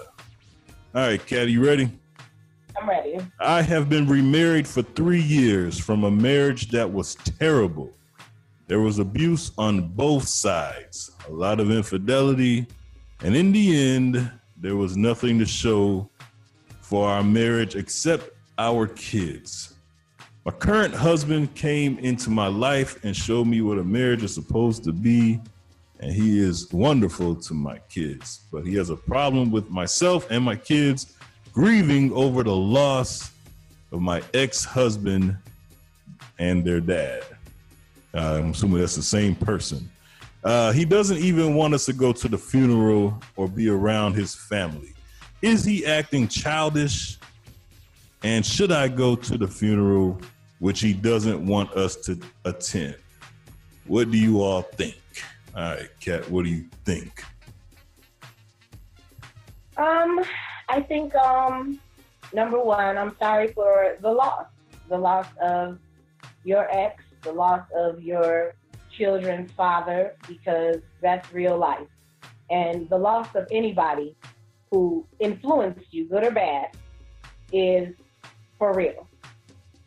All right, Kat, you ready? I'm ready. I have been remarried for three years from a marriage that was terrible. There was abuse on both sides, a lot of infidelity, and in the end, there was nothing to show for our marriage except our kids. My current husband came into my life and showed me what a marriage is supposed to be, and he is wonderful to my kids. But he has a problem with myself and my kids grieving over the loss of my ex husband and their dad. Uh, I'm assuming that's the same person. Uh, he doesn't even want us to go to the funeral or be around his family. Is he acting childish? And should I go to the funeral, which he doesn't want us to attend? What do you all think? All right, Kat, what do you think? Um, I think um, number one, I'm sorry for the loss, the loss of your ex, the loss of your children's father, because that's real life, and the loss of anybody who influenced you, good or bad, is for real.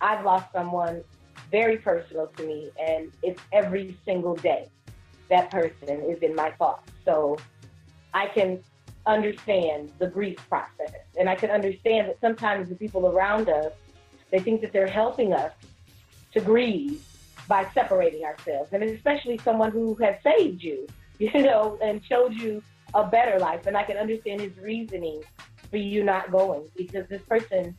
I've lost someone very personal to me, and it's every single day that person is in my thoughts. So I can understand the grief process. And I can understand that sometimes the people around us, they think that they're helping us to grieve by separating ourselves. And especially someone who has saved you, you know, and showed you a better life. And I can understand his reasoning for you not going because this person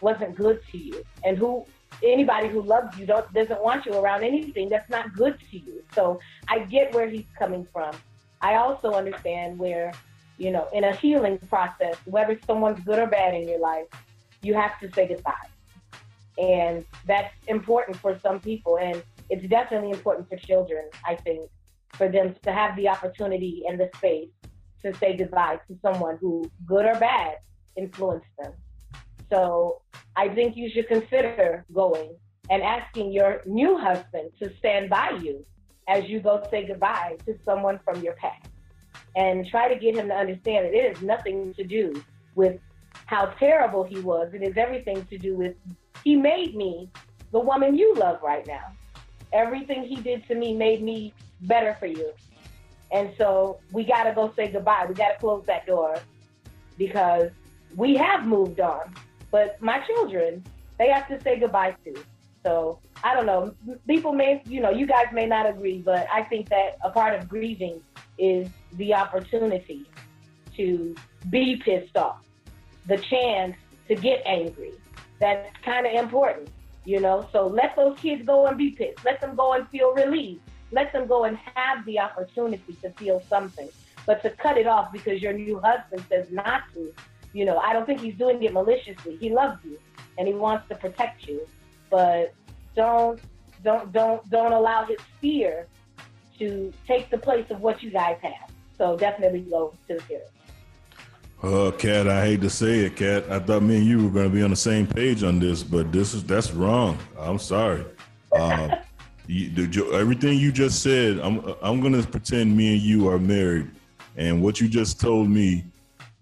wasn't good to you. And who anybody who loves you don't doesn't want you around anything that's not good to you. So I get where he's coming from. I also understand where, you know, in a healing process, whether someone's good or bad in your life, you have to say goodbye. And that's important for some people. And it's definitely important for children, I think, for them to have the opportunity and the space to say goodbye to someone who, good or bad, influenced them. So I think you should consider going and asking your new husband to stand by you as you go say goodbye to someone from your past. And try to get him to understand that it has nothing to do with how terrible he was. It has everything to do with he made me the woman you love right now. Everything he did to me made me better for you. And so we got to go say goodbye. We got to close that door because we have moved on. But my children, they have to say goodbye to. So I don't know. People may, you know, you guys may not agree, but I think that a part of grieving is the opportunity to be pissed off, the chance to get angry. That's kind of important. You know, so let those kids go and be pissed. Let them go and feel relieved. Let them go and have the opportunity to feel something. But to cut it off because your new husband says not to, you know, I don't think he's doing it maliciously. He loves you and he wants to protect you. But don't don't don't don't allow his fear to take the place of what you guys have. So definitely go to the therapist. Uh, Kat, I hate to say it, Kat. I thought me and you were going to be on the same page on this, but this is that's wrong. I'm sorry. Uh, you, everything you just said, I'm I'm going to pretend me and you are married, and what you just told me,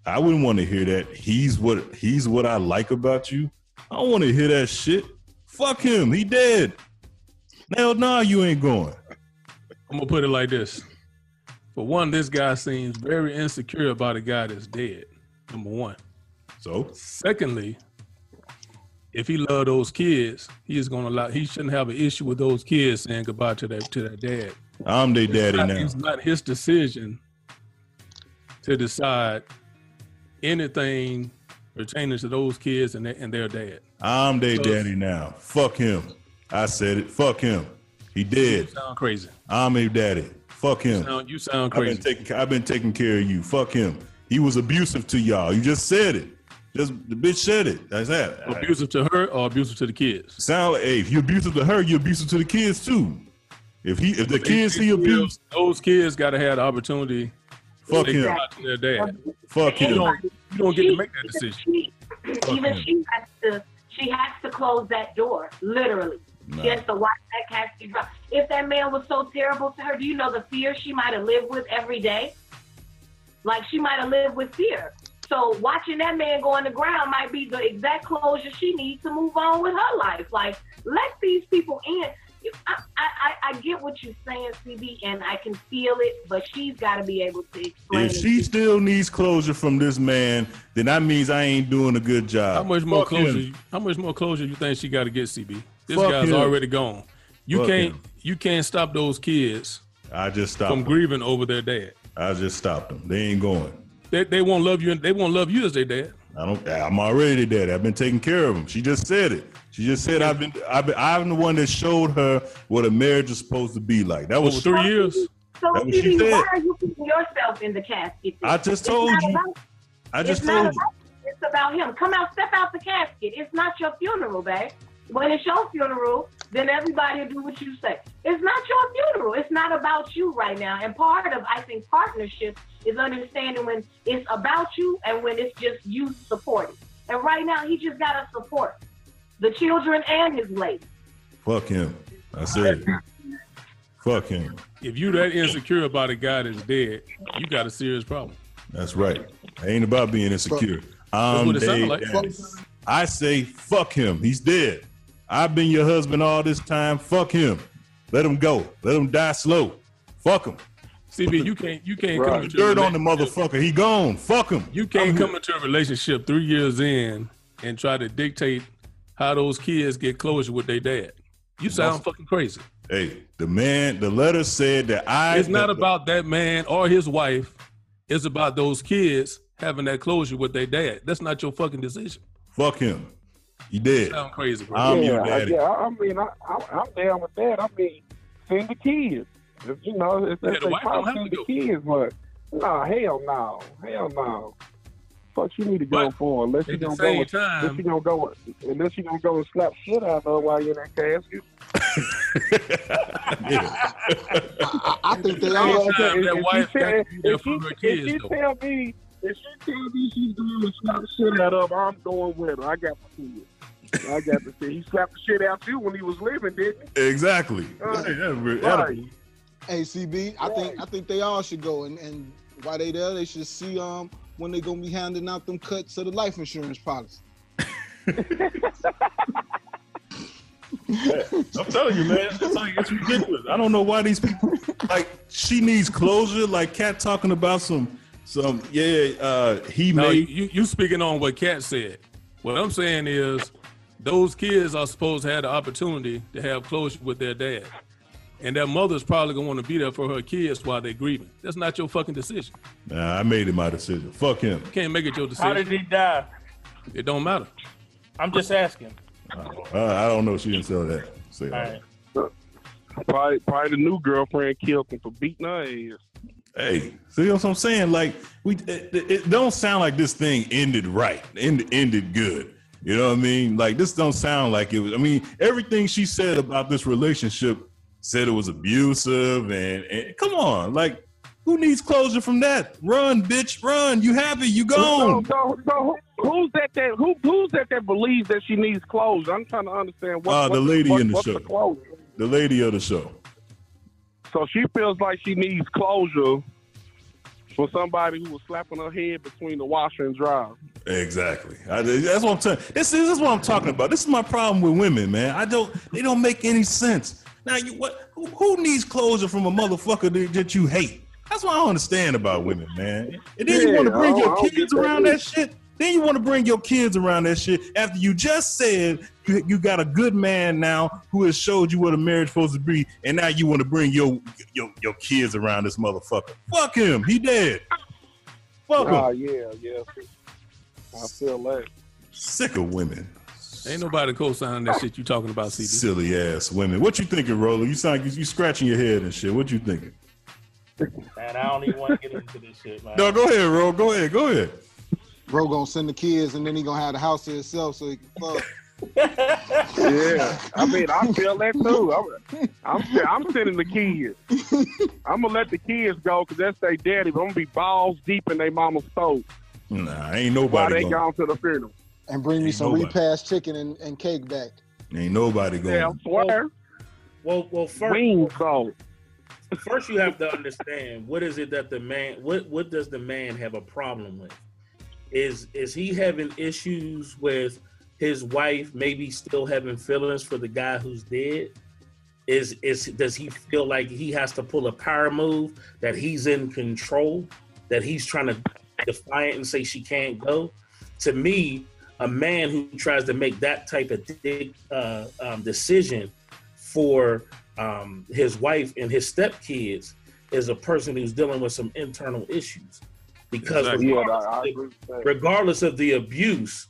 I wouldn't want to hear that. He's what he's what I like about you. I don't want to hear that shit. Fuck him. He dead. Hell nah, you ain't going. I'm gonna put it like this. For one, this guy seems very insecure about a guy that's dead. Number one. So, secondly, if he loved those kids, he is gonna allow. He shouldn't have an issue with those kids saying goodbye to that to their dad. I'm their daddy not- now. It's not his decision to decide anything pertaining to those kids and their, and their dad. I'm their So- daddy now. Fuck him. I said it. Fuck him. He did. Sound crazy. I'm a daddy. Fuck him. You sound, you sound I've crazy. been taking I've been taking care of you. Fuck him. He was abusive to y'all. You just said it. Just the bitch said it. That's that. abusive to her or abusive to the kids? Sound hey, if you're abusive to her, you're abusive to the kids too. If he if the kids see abuse, those kids got to have the opportunity. Fuck to him. to their dad. fuck You him. don't, you don't get to make that decision. She, even him. she has to she has to close that door, literally. She has to watch that casket drop. If that man was so terrible to her, do you know the fear she might have lived with every day? Like she might have lived with fear. So watching that man go on the ground might be the exact closure she needs to move on with her life. Like let these people in. I, I, I I get what you're saying, CB, and I can feel it, but she's got to be able to explain. If it. she still needs closure from this man, then that means I ain't doing a good job. How much more Fuck him. closure? How much more closure you think she got to get, CB? This Fuck guy's him. already gone. You Fuck can't. him. You can't stop those kids I just stopped. from them. grieving over their dad. I just stopped them. They ain't going. They, they won't love you. They won't love you as their dad. I don't. I'm already dead. I've been taking care of them. She just said it. She just said I've been. I've been. I'm the one that showed her what a marriage is supposed to be like. That was three years. So, That what she CB, said. why are you putting yourself in the casket? I just It's told you. about- I just told you. about- It's about him. Come out, step out the casket. It's not your funeral, babe. When it's your funeral, then everybody will do what you say. It's not your funeral. It's not about you right now. And part of, I think, partnership is understanding when it's about you and when it's just you supporting. And right now, he just got to support the children and his lady. Fuck him. I said. Fuck him. If you that insecure about a guy that's dead, you got a serious problem. That's right. It ain't about being insecure. That's I'm what it dead like. I say fuck him. He's dead. I've been your husband all this time. Fuck him. Let him go. Let him die slow. Fuck him. CB, you can't. You can't come Right. into Dirt a on the motherfucker. He gone. Fuck him. You can't come into a relationship three years in and try to dictate how those kids get closure with their dad. You sound fucking crazy. Hey, the man, the letter said that I. It's not about that man or his wife. It's about those kids having that closure with their dad. That's not your fucking decision. Fuck him. He dead. Sound crazy, bro. I'm yeah, your I- daddy. yeah, I mean, I, I, I'm down with that. I mean, send the kids. If, you know, if Yeah, that's the their wife don't have send to the kids. But nah, hell no, hell no. Fuck, you need to go But for unless you at the gonna same go. time- unless you gonna go. Unless you gonna go and slap shit out of her while you're in that casket. I, I think they all. what I'm saying? that If wife she got tell- to be there if she- her if she though. tell me, if she tell me she's going to slap the shit out of her, I'm going with her. I got my kids. I got to say, he slapped the shit out you when he was living, didn't he? Exactly. Right. Hey, that's Right. Hey, CB, I think I think they all should go, and and while they there, they should see um when they gonna be handing out them cuts of the life insurance policy. I'm telling you, man, it's, like, it's ridiculous. I don't know why these people like. She needs closure. Like Kat talking about some, some yeah. Uh, he No, made. you you speaking on what Kat said. What I'm saying is, those kids are supposed to have the opportunity to have closure with their dad, and their mother's probably gonna want to be there for her kids while they're grieving. That's not your fucking decision. Nah, I made it my decision. Fuck him. You can't make it your decision. How did he die? It don't matter. I'm just asking. Uh, I don't know. She didn't sell that. Say that. Probably, probably the new girlfriend killed him for beating her ass. Hey, see what I'm saying? Like we, it, it- it don't sound like this thing ended right, end, ended good. You know what I mean? Like this don't sound like it was. I mean, everything she said about this relationship said it was abusive, and, and come on, like who needs closure from that? Run, bitch, run! You happy? You So, gone? so, so who- who's that? That who, who's that? That believes that she needs closure? I'm trying to understand what. Uh, the lady what- in the what's show. The closure? The lady of the show. So she feels like she needs closure for somebody who was slapping her head between the washer and dryer. Exactly. I, that's what I'm saying. This is, this is what I'm talking about. This is my problem with women, man. I don't. They don't make any sense. Now, you what? Who, who needs closure from a motherfucker that, that you hate? That's what I don't understand about women, man. And then you want to bring your don't- I don't kids get that around that shit. Then you want to bring your kids around that shit after you just said you, you got a good man now who has showed you what a marriage supposed to be, and now you want to bring your your your kids around this motherfucker. Fuck him. He dead. Fuck ah, him. Oh yeah, yeah. I feel that. Sick of women. Ain't nobody co-signing that shit you talking about, CB. Silly ass women. What you thinking, Roller? You sound you, you scratching your head and shit. What you thinking? Man, I don't even want to get into this shit, man. No, go ahead, Ro. Go ahead. Go ahead. Bro gonna send the kids and then he gonna have the house to himself so he can fuck. Yeah, I mean, I feel that too. I'm, I'm, I'm sending the kids. I'm gonna let the kids go because that's their daddy. But I'm gonna be balls deep in their mama's throat Nah, ain't while nobody they going. gone to the funeral. And bring me some nobody. repast chicken and, and cake back. Ain't nobody going. Yeah, I swear. Well, well, first, Wings though. first you have to understand what is it that the man what what does the man have a problem with is is he having issues with his wife maybe still having feelings for the guy who's dead? Is is does he feel like he has to pull a power move that he's in control that he's trying to defy it and say she can't go? To me a man who tries to make that type of uh, um, decision for um, his wife and his stepkids is a person who's dealing with some internal issues because Exactly. Yeah, regardless, I, I of the- agree with that. regardless of the abuse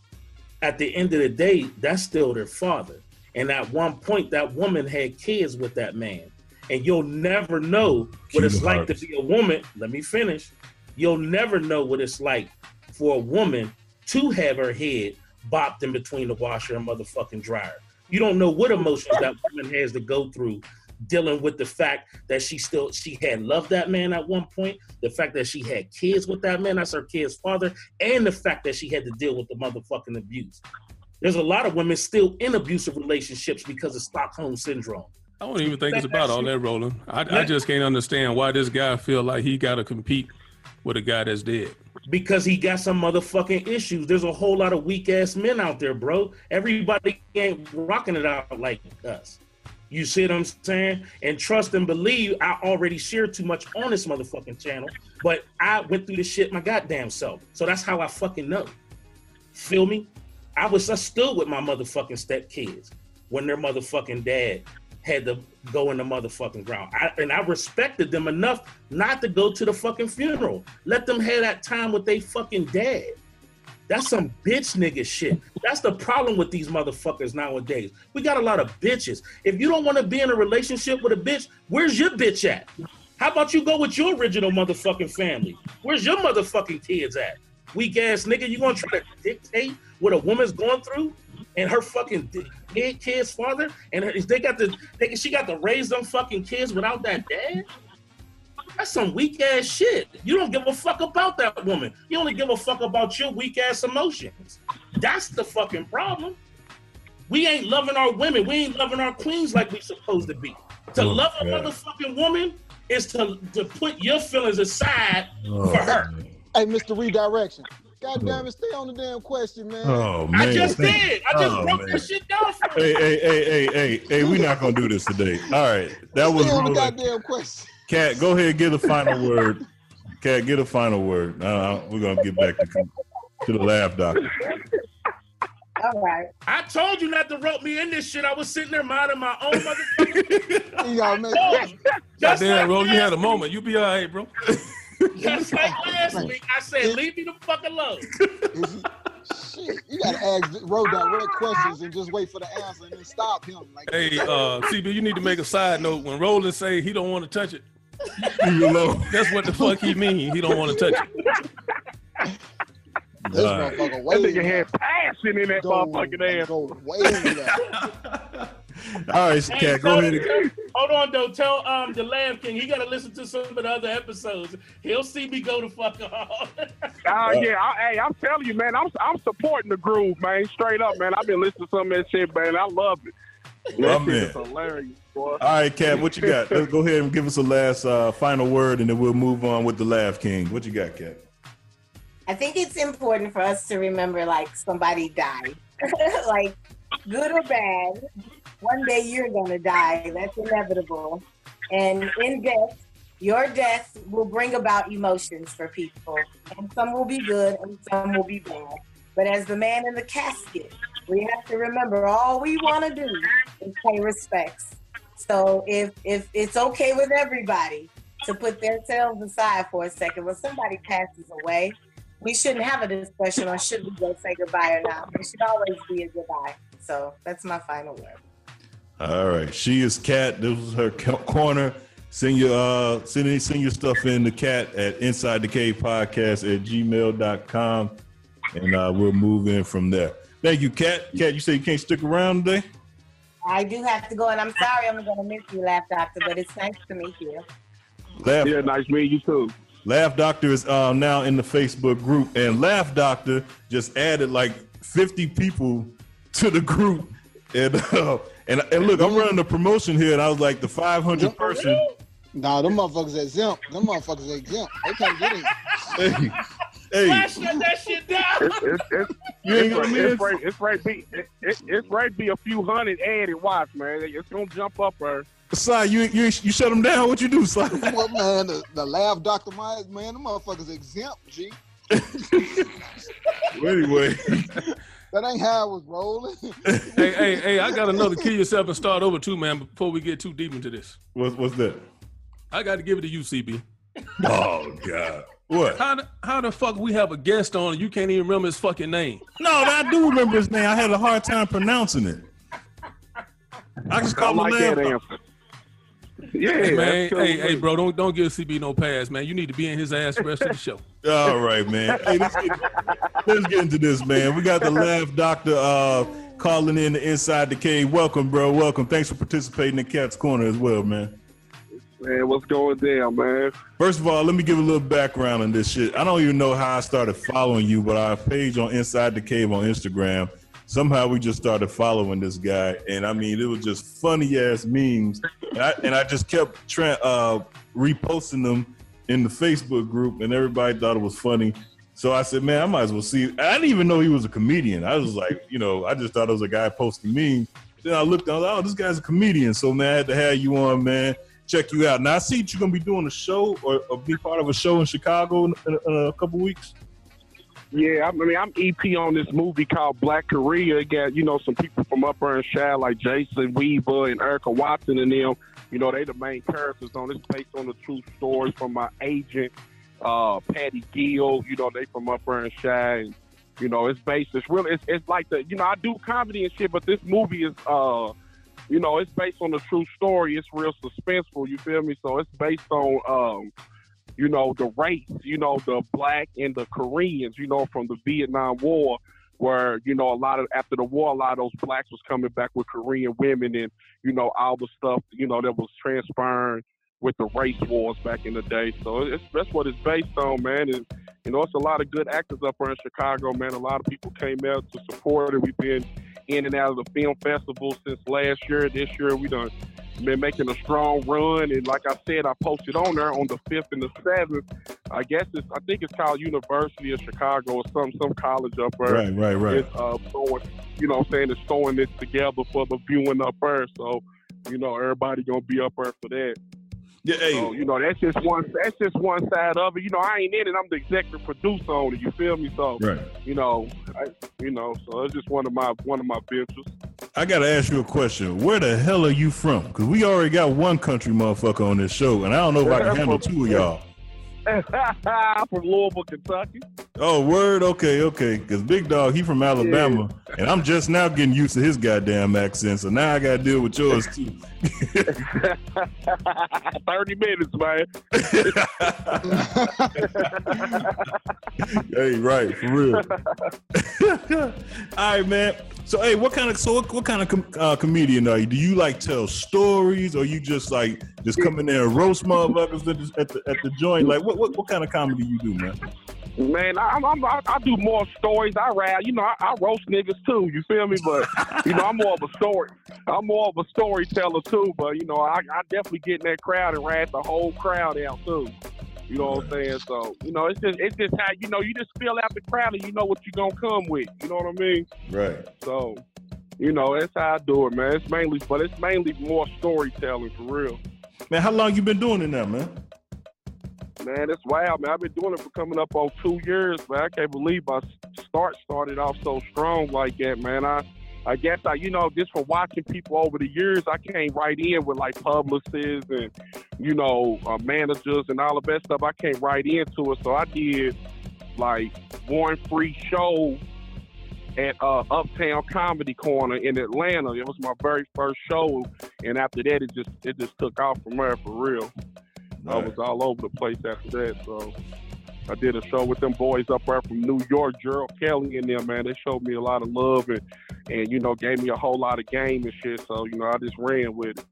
at the end of the day that's still their father. And at one point that woman had kids with that man. And you'll never know what it's Cute like to be a woman. Let me finish. You'll never know what it's like for a woman to have her head bopped in between the washer and motherfucking dryer. You don't know what emotions that woman has to go through dealing with the fact that she still she had loved that man at one point the fact that she had kids with that man that's her kid's father and the fact that she had to deal with the motherfucking abuse there's a lot of women still in abusive relationships because of stockholm syndrome I don't even think it's about all that, Roland. I, I just can't understand why this guy feel like he got to compete with a guy that's dead. because he got some motherfucking issues. There's a whole lot of weak ass men out there, bro. Everybody ain't rocking it out like us. You see what I'm saying? And trust and believe, I already shared too much on this motherfucking channel, but I went through this shit my goddamn self. So that's how I fucking know. Feel me? I was I stood with my motherfucking stepkids when their motherfucking dad had to go in the motherfucking ground. I, and I respected them enough not to go to the fucking funeral. Let them have that time with they fucking dad. That's some bitch nigga shit. That's the problem with these motherfuckers nowadays. We got a lot of bitches. If you don't want to be in a relationship with a bitch, where's your bitch at? How about you go with your original motherfucking family? Where's your motherfucking kids at? Weak ass nigga, you gonna try to dictate what a woman's going through and her fucking dead kid's father, and they got to, they, she got to raise them fucking kids without that dad. That's some weak ass shit. You don't give a fuck about that woman. You only give a fuck about your weak ass emotions. That's the fucking problem. We ain't loving our women. We ain't loving our queens like we supposed to be. To Oh, love a God. motherfucking woman is to, to put your feelings aside Oh, for her. Hey, Mr. Redirection. God damn oh. it, stay on the damn question, man. Oh man. I just Thank- did. I just Oh, broke man. that shit down for Hey, you. hey, hey, hey, hey, hey, we're not gonna do this today. All right. That was Stay on the goddamn question. Kat, go ahead, get a final word. Kat, get a final word. Uh, we're gonna get back to to the Laff Doctor. All right. I told you not to rope me in this shit. I was sitting there minding my own motherfucking Y'all make Just Damn, like Roland, you had a moment. You be all right, bro. Just like last week, I said, leave me the fuck alone. shit. You gotta ask Road direct questions and just wait for the answer and then stop him. Like, Hey, uh, CB, you need to make a side note. When Roland say he don't want to touch it, leave it alone. That's what the fuck he mean. He don't want to touch it. This All right. motherfucker That way nigga had passion in that motherfucking ass. Go way down. All right, Hey, Kat, go so- ahead. And, Hold on though. Tell um the Lamb King he gotta listen to some of the other episodes. He'll see me go to fuck off. Oh yeah, I, hey, I'm telling you, man, I'm I'm supporting the groove, man. Straight up, man. I've been listening to some of that shit, man. I love it. My That shit man. is hilarious, boy. all right, Kat, what you got? Let's go ahead and give us a last uh, final word, and then we'll move on with the Laugh King. What you got, Kat? I think it's important for us to remember like somebody died. like good or bad, one day you're gonna die. That's inevitable. And in death, your death will bring about emotions for people. And some will be good and some will be bad. But as the man in the casket, we have to remember all we want to do is pay respects. So if if it's okay with everybody to put themselves aside for a second when somebody passes away, we shouldn't have a discussion on should we go say goodbye or not. It should always be a goodbye. So that's my final word. All right, she is Kat. This was her corner. Send your uh, send, send your stuff in the cat at inside the cave podcast at gmail.com and uh, we'll move in from there. Thank you, Kat. Kat, you say you can't stick around today? I do have to go, and I'm sorry I'm going to miss you, Laff Doctor, but it's nice to meet you. Laugh, Yeah, nice meeting you too. Laff Doctor is uh, now in the Facebook group, and Laff Doctor just added like 50 people to the group. And uh, and, and look, I'm running a promotion here, and I was like the 500 person. Nah, them motherfuckers exempt. Them motherfuckers exempt. They can't get in. Hey, hey, Flash shut that shit down. It's, it's, it's, You ain't it's, gonna right- it's right. It's right. Be it, it, it's right. Be a few hundred added. Watch, man. It's gonna jump up her. Sly, you you you shut them down. What you do, Sly? Well, man, the, the laugh Dr. Myers, man, them motherfuckers exempt, G. Well, anyway, That ain't how it was rolling. hey, hey, hey, I got another kill yourself and start over too, man, before we get too deep into this. what's what's that? I got to give it to you, CB. Oh God, what? How the, how the fuck we have a guest on and you can't even remember his fucking name? No, I do remember his name. I had a hard time pronouncing it. I just I call him like that Laugh. answer. Yeah, Hey, man, hey, hey, bro, don't don't give CB no pass, man. You need to be in his ass the rest of the show. All right, man. Hey, let's get, let's get into this, man. We got the Laff Doctor uh, calling in the Inside the Cave. Welcome, bro. Welcome. Thanks for participating in Kat's Corner as well, man. Man, what's going down, man? First of all, let me give a little background on this shit. I don't even know how I started following you, but our page on Inside the Cave on Instagram, somehow we just started following this guy, and I mean, it was just funny ass memes, and I, and I just kept tra- uh, reposting them in the Facebook group, and everybody thought it was funny. So I said, man, I might as well see. I didn't even know he was a comedian. I was like, you know, I just thought it was a guy posting memes. Then I looked, I was like, oh, this guy's a comedian. So man, I had to have you on, man. Check you out. Now I see you're gonna be doing a show or, or be part of a show in Chicago in, in, in a couple weeks. Yeah, I mean, I'm EP on this movie called Black Korea. Got, you know, some people from Upper and Shad like Jason Weaver and Erica Watson and them. You know, they the main characters on this based on the true stories from my agent, uh, Patty Gill. You know, they from Upper and Shad. You know, it's based, it's really, it's, it's like the, you know, I do comedy and shit, but this movie is, uh, you know, it's based on a true story. It's real suspenseful. You feel me? So it's based on, um, you know, the race, you know, the black and the Koreans, you know, from the Vietnam War, where, you know, a lot of, after the war, a lot of those blacks was coming back with Korean women and, you know, all the stuff, you know, that was transpiring with the race wars back in the day. So it's, that's what it's based on, man. And, you know, it's a lot of good actors up there in Chicago, man. A lot of people came out to support it. We've been in and out of the film festival since last year. This year, we done been making a strong run, and like I said, I posted on there on the fifth and the seventh. I guess it's I think it's called University of Chicago or some some college up there. Right, right, right. It's uh throwing, you know, what I'm saying it's throwing this together for the viewing up there. So, you know, everybody gonna be up there for that. Yeah, hey, So, you know, that's just one that's just one side of it. You know, I ain't in it. I'm the executive producer on it. You feel me? So, right. you know, I, you know, so it's just one of my one of my ventures. I gotta ask you a question. Where the hell are you from? Because we already got one country motherfucker on this show, and I don't know if I can handle two of y'all. From Louisville, Kentucky. Oh, word. Okay, okay. Because Big Dawg, he from Alabama, and I'm just now getting used to his goddamn accent. So now I got to deal with yours too. 30 minutes, man. hey, right, for real. All right, man. So, hey, what kind of so what, what kind of com- uh, comedian are you? Do you like tell stories, or you just like just come in there and roast motherfuckers at the, at the at the joint? Like, what, what what kind of comedy you do, man? Man, I, I'm, I'm, I, I do more stories. I rap, you know, I, I roast niggas too. You feel me? But you know, I'm more of a story. I'm more of a storyteller too. But you know, I, I definitely get in that crowd and rat the whole crowd out too. You know what I'm saying? So you know, it's just it's just how you know you just feel out the crowd and you know what you're gonna come with. You know what I mean? Right. So you know, that's how I do it, man. It's mainly, but it's mainly more storytelling for real. Man, how long you been doing it now, man? Man, it's wild, man. I've been doing it for coming up on two years, man. I can't believe my start started off so strong like that, man. I I guess I, you know, just for watching people over the years, I came right in with like publicists and, you know, uh, managers and all of that stuff. I came right into it. So I did like one free show at uh, Uptown Comedy Corner in Atlanta. It was my very first show, and after that, it just it just took off from there for real. I was all over the place after that. So I did a show with them boys up there from New York, Gerald Kelly and them, man. They showed me a lot of love and, and you know, gave me a whole lot of game and shit. So, you know, I just ran with it.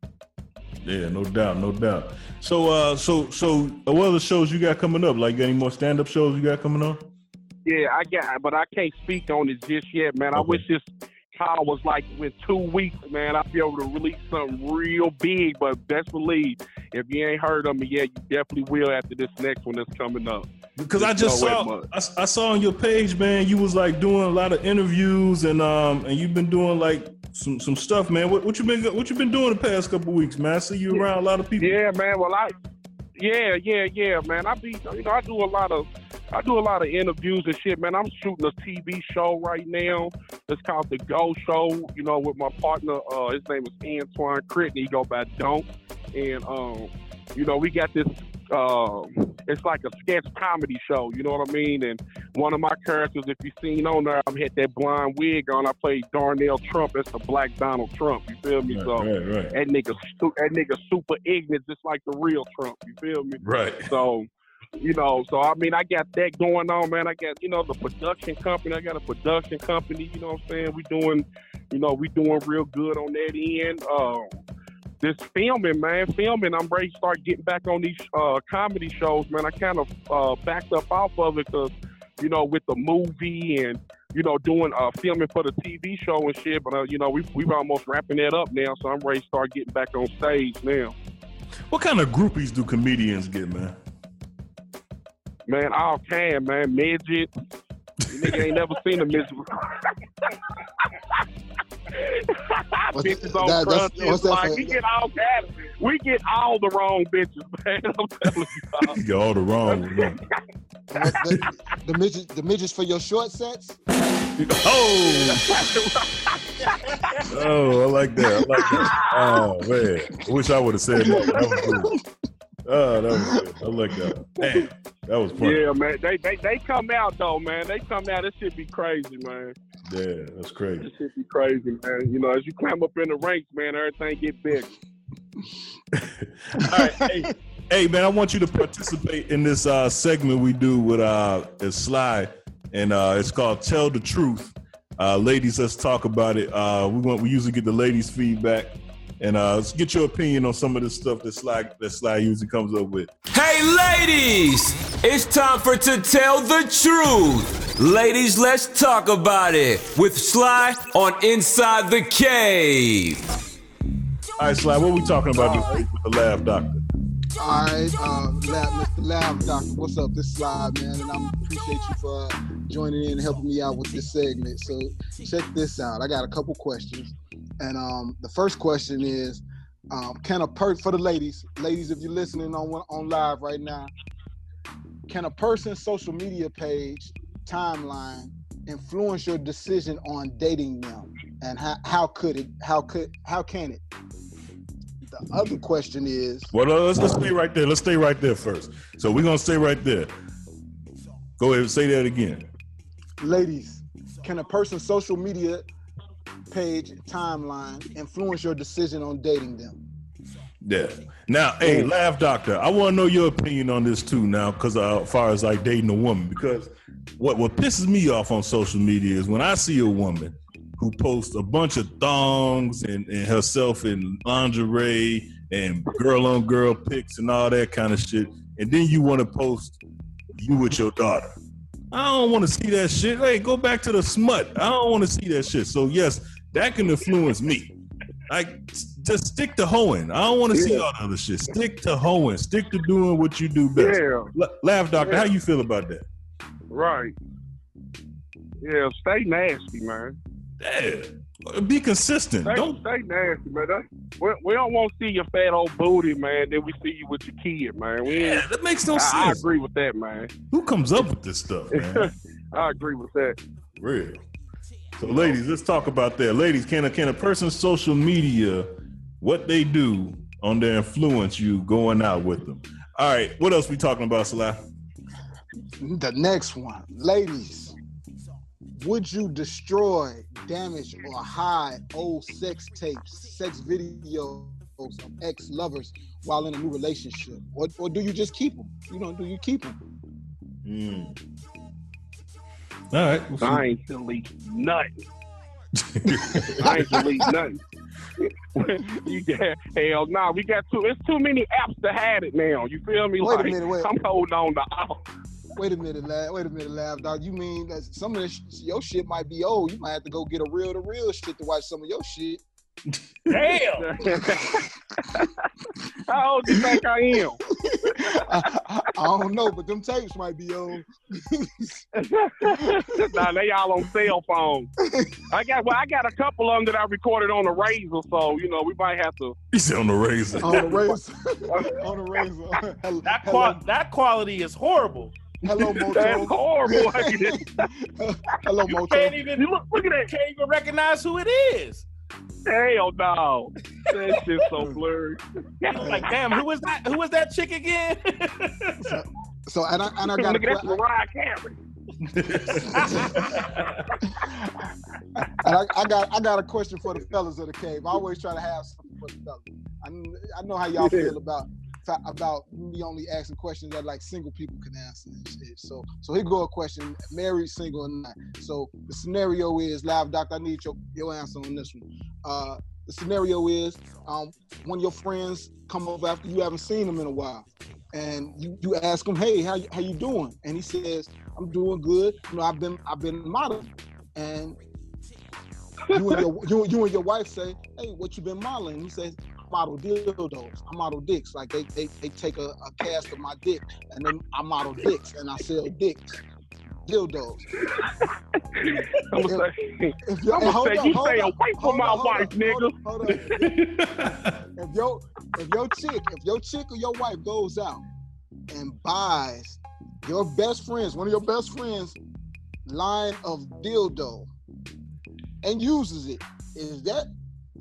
Yeah, no doubt, no doubt. So, uh, so, so, what other shows you got coming up? Like, any more stand-up shows you got coming up? Yeah, I got, but I can't speak on it just yet, man. I wish this call was like with two weeks, man. I'll be able to release something real big. But best believe, if you ain't heard of me yet, you definitely will after this next one that's coming up. Because I just saw, I, I saw on your page, man, you was like doing a lot of interviews and um, and you've been doing like some some stuff, man. What, what you been what you been doing the past couple weeks, man? I see you around a lot of people. Yeah, man. Well, I, yeah, yeah, yeah, man. I be, you know, I do a lot of, I do a lot of interviews and shit, man. I'm shooting a TV show right now. It's called The Go Show. You know, with my partner. Uh, his name is Antoine Critney. He go by Don't, and um, you know, we got this. Uh, it's like a sketch comedy show, you know what I mean? And one of my characters, if you seen on there, I've had that blonde wig on. I played Darnell Trump. That's the black Donald Trump. You feel me? Right, so right, right. that nigga, that nigga super ignorant, just like the real Trump. You feel me? Right. So, you know, so I mean, I got that going on, man. I got, you know, the production company. I got a production company. You know what I'm saying? We doing, you know, we doing real good on that end. Um, this filming, man, filming. I'm ready to start getting back on these uh, comedy shows, man. I kind of uh, backed up off of it because, you know, with the movie and you know doing uh, filming for the TV show and shit. But uh, you know, we we've almost wrapping that up now, so I'm ready to start getting back on stage now. What kind of groupies do comedians get, man? Man, all can, man. Midget. You nigga ain't never seen a midget. bitches on that- that's- crutches, what's that like for- we get all kind of, we get all the wrong bitches, man. I'm telling you. You got all the wrong ones. the, the midgets, the midgets for your short sets. Oh, oh, I like that. I like that. Oh man, I wish I would have said that. That was good. Oh, that was good. I like that. Damn, that was funny. Yeah, man. They, they they come out though, man. They come out. This should be crazy, man. Yeah, that's crazy. This should be crazy, man. You know, as you climb up in the ranks, man, everything get bigger. All right, hey, hey, man, I want you to participate in this uh, segment we do with uh, Sly, and uh, it's called "Tell the Truth." Uh, ladies, let's talk about it. Uh, we want we usually get the ladies' feedback, and uh, let's get your opinion on some of the stuff that Sly that Sly usually comes up with. Hey, ladies! It's time for To Tell the Truth. Ladies, let's talk about it with Sly on Inside the Cave. All right, Sly, what we talking about this week with the Laff Doctor? All right, uh, lab, Mr. Laff Doctor, what's up? This is Sly, man, and I appreciate you for uh, joining in and helping me out with this segment. So check this out. I got a couple questions, and um, the first question is, um, can a per for the ladies, ladies, if you're listening on on live right now, can a person's social media page timeline influence your decision on dating them, and how how could it? How could how can it? The other question is. Well, let's, let's stay right there. Let's stay right there first. So we're gonna stay right there. Go ahead, and say that again. Ladies, can a person's social media page timeline influence your decision on dating them? Yeah. Now, hey, Laff Doctor, I want to know your opinion on this too. Now, because uh, as far as like dating a woman, because what what pisses me off on social media is when I see a woman who posts a bunch of thongs and, and herself in lingerie and girl on girl pics and all that kind of shit, and then you want to post you with your daughter. I don't want to see that shit. Hey, go back to the smut. I don't want to see that shit. So yes, that can influence me. Like just stick to hoeing. I don't want to see all the other shit. Stick to hoeing. Stick to doing what you do best. Yeah. La- Laff Doctor, Yeah. how you feel about that? Right. Yeah, stay nasty, man. Yeah. Be consistent. Stay, Don't stay nasty, man. We, we don't want to see your fat old booty, man. Then we see you with your kid, man. We Yeah, that makes no I, I agree with that, man. who comes up with this stuff, man? I agree with that. Real. So, ladies, let's talk about that. Ladies, can a can a person's social media, what they do on their influence you going out with them? All right, what else we talking about, Salah? The next one, ladies, would you destroy, damage, or hide old sex tapes, sex videos of ex lovers while in a new relationship, or, or do you just keep them? You know, do you keep them? Mm. All right. I ain't delete nothing. I ain't delete nothing. you got hell no. we got too. It's too many apps to have it now. You feel me? Wait a like minute, wait. I'm holding on to all. Wait a minute, lad. Wait a minute, lad. Dog, you mean that some of this, your shit might be old? You might have to go get a real to real shit to watch some of your shit. Damn. How old do you think I am? I, I don't know, but them tapes might be old. nah, they all on cell phones. I got well, I got a couple of them that I recorded on the razor, so you know we might have to. He said on the razor. on the razor. on the razor. Hello, That qual- that quality is horrible. hello Moto. That's horrible. hello You Moto. can't even look, look at that. Can't even recognize who it is. Hell no, that shit's so blurry. I'm like, damn, who is that? Who is that chick again? So and I and I got Look at that a, Mariah Carey. and I, I got I got a question for the fellas of the cave. I always try to have something for the fellas. I, I know how y'all feel about about me only asking questions that like single people can answer and shit. So so here go a question: married, single, or not. So the scenario is live doctor. I need your your answer on this one. Uh, the scenario is um, one of your friends come over after you haven't seen them in a while, and you, you ask him, "Hey, how you, how you doing?" And he says, "I'm doing good. You know, I've been I've been modeling." And you and your you, you and your wife say, "Hey, what you been modeling?" He says, "I "Model dildos. I model dicks. Like they they, they take a, a cast of my dick, and then I model dicks and I sell dicks, dildos." I'm gonna say, If I'm hold gonna say you stay away from my on, hold wife, on, nigga. hold on. if your if your chick if your chick or your wife goes out and buys your best friends one of your best friends line of dildo and uses it is that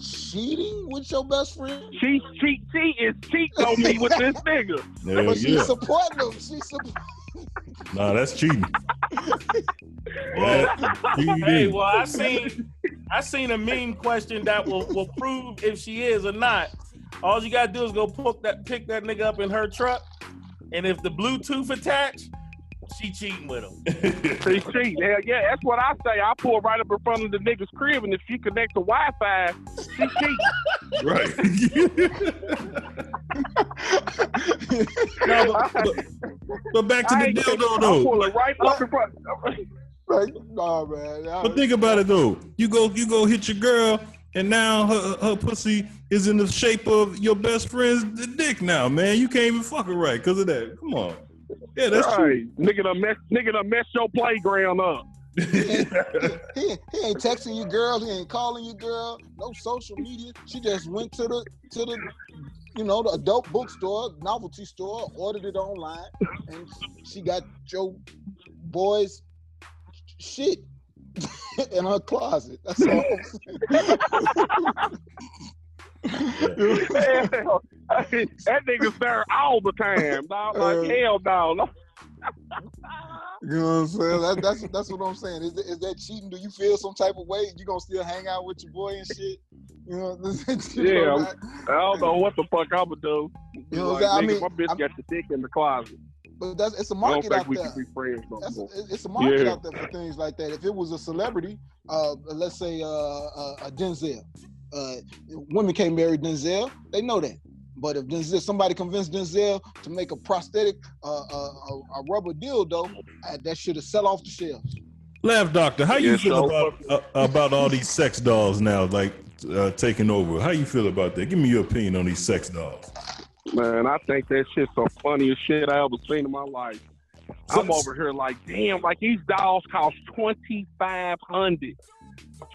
cheating with your best friend She cheat, she is cheating on me with this nigga. Hell but she's yeah. supporting them she's support- Nah, that's cheating. That's cheating. hey, well, I seen I seen a meme question that will, will prove if she is or not. All you gotta do is go pick that pick that nigga up in her truck, and if the Bluetooth attached, she cheating with him. She cheat. Hell yeah, that's what I say. I pull right up in front of the nigga's crib, and if she connect to Wi-Fi, she cheat. right. no, but, but, but back to I the ain't dildo I'm though. pulling right up in front. Like, nah, man. But think about it though. You go you go hit your girl, and now her, her pussy is in the shape of your best friend's dick. Now, man, you can't even fuck her right because of that. Come on. Yeah, that's true. Nigga done mess, nigga done mess your playground up. he, ain't- he ain't texting you girl he ain't calling you girl no social media she just went to the to the you know the adult bookstore novelty store ordered it online and she got your boy's shit in her closet that's all Hell, that nigga's there all the time. Dog. Like, hell no. You know what I'm saying? That, that's that's what I'm saying. Is, is that cheating? Do you feel some type of way? You gonna still hang out with your boy and shit? You know, you Yeah, know, I don't know what the fuck I'ma do. You know like, what I'm nigga, saying? I my bitch I'm- got the dick in the closet. but that's it's a market out we there. can be friends no it's a market Yeah. out there for things like that. If it was a celebrity, uh, let's say uh, uh, a Denzel, uh, women can't marry Denzel. They know that. But if Denzel, somebody convinced Denzel to make a prosthetic, uh, uh, a, a rubber dildo, uh, that should have sell off the shelves. Laff Doctor, how you Yeah, feel so- about uh, about all these sex dolls now, like uh, taking over? How you feel about that? Give me your opinion on these sex dolls. Man, I think that shit's the funniest shit I ever seen in my life. I'm over here like, damn, like these dolls cost twenty five hundred.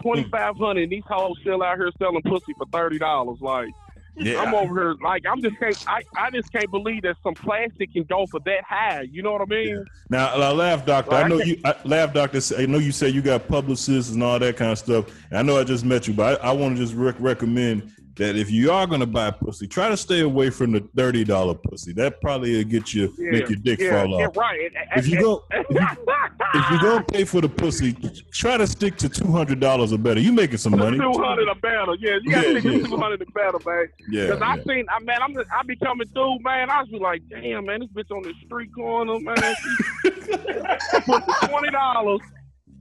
Twenty five hundred. and These hoes still out here selling pussy for thirty dollars. Like, Yeah. I'm over here like I'm just can't. I, I just can't believe that some plastic can go for that high. You know what I mean? Now, uh, Laff Doctor, I know you. I, Laff Doctor, I know you say you got publicists and all that kind of stuff. And I know I just met you, but I, I want to just rec- recommend that if you are going to buy pussy, try to stay away from the thirty dollar pussy. That probably will get you make your dick yeah, fall yeah, off. right. If you go, if you, if you gonna pay for the pussy, try to stick to two hundred dollars or better. You making some money? Two hundred a battle, yeah. You got Yeah, to think yeah. two hundred or better, man. Yeah, Because I yeah. seen, I man, I'm just, I be coming through, man. I was be like, damn, man, this bitch on the street corner, man. Twenty dollars.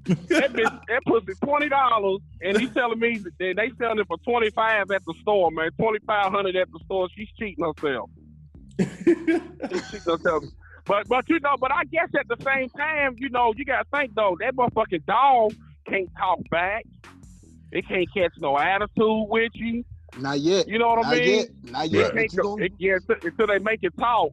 That bitch, that pussy twenty dollars, and he's telling me that they, they selling it for twenty five at the store, man. Twenty five hundred at the store. She's cheating herself. She's cheating herself. But but you know, but I guess at the same time, you know, you gotta think though, that motherfucking dog can't talk back. It can't catch no attitude with you. Not yet. You know what I mean? yet. Not yet. It But can't you gonna- it- yeah, until, until they make it talk.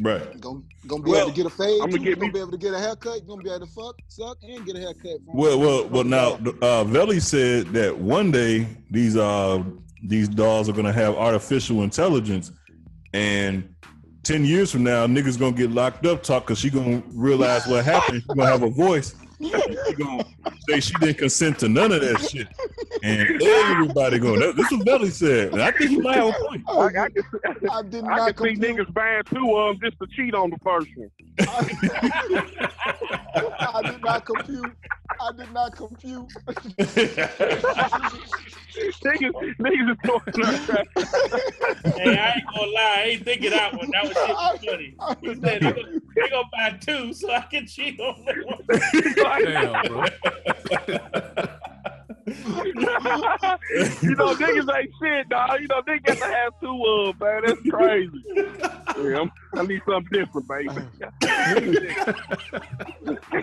Right. Gonna, gonna be Well, able to get a fade. I'ma get you gonna me- be able to get a haircut. You gonna be able to fuck, suck, and get a haircut. From Well, well, well. Now, uh, Veli said that one day these uh these dolls are gonna have artificial intelligence, and ten years from now, niggas gonna get locked up talk because she gonna realize what happened. She gonna have a voice. She gonna say she didn't consent to none of that shit, and everybody going. That, this is what Veli said. And I think he might have a point. I, I can, I did I can see niggas buying two of them just to cheat on the first one. I did not compute. I did not compute. niggas, niggas is doing Hey, I ain't gonna lie, I ain't thinking that one. That was shit funny. He said they gonna, they gonna buy two so I can cheat on them. Damn, bro. you know, niggas ain't shit, dog. You know, niggas got to have two of them, man. That's crazy. Yeah, I'm, need something different, baby.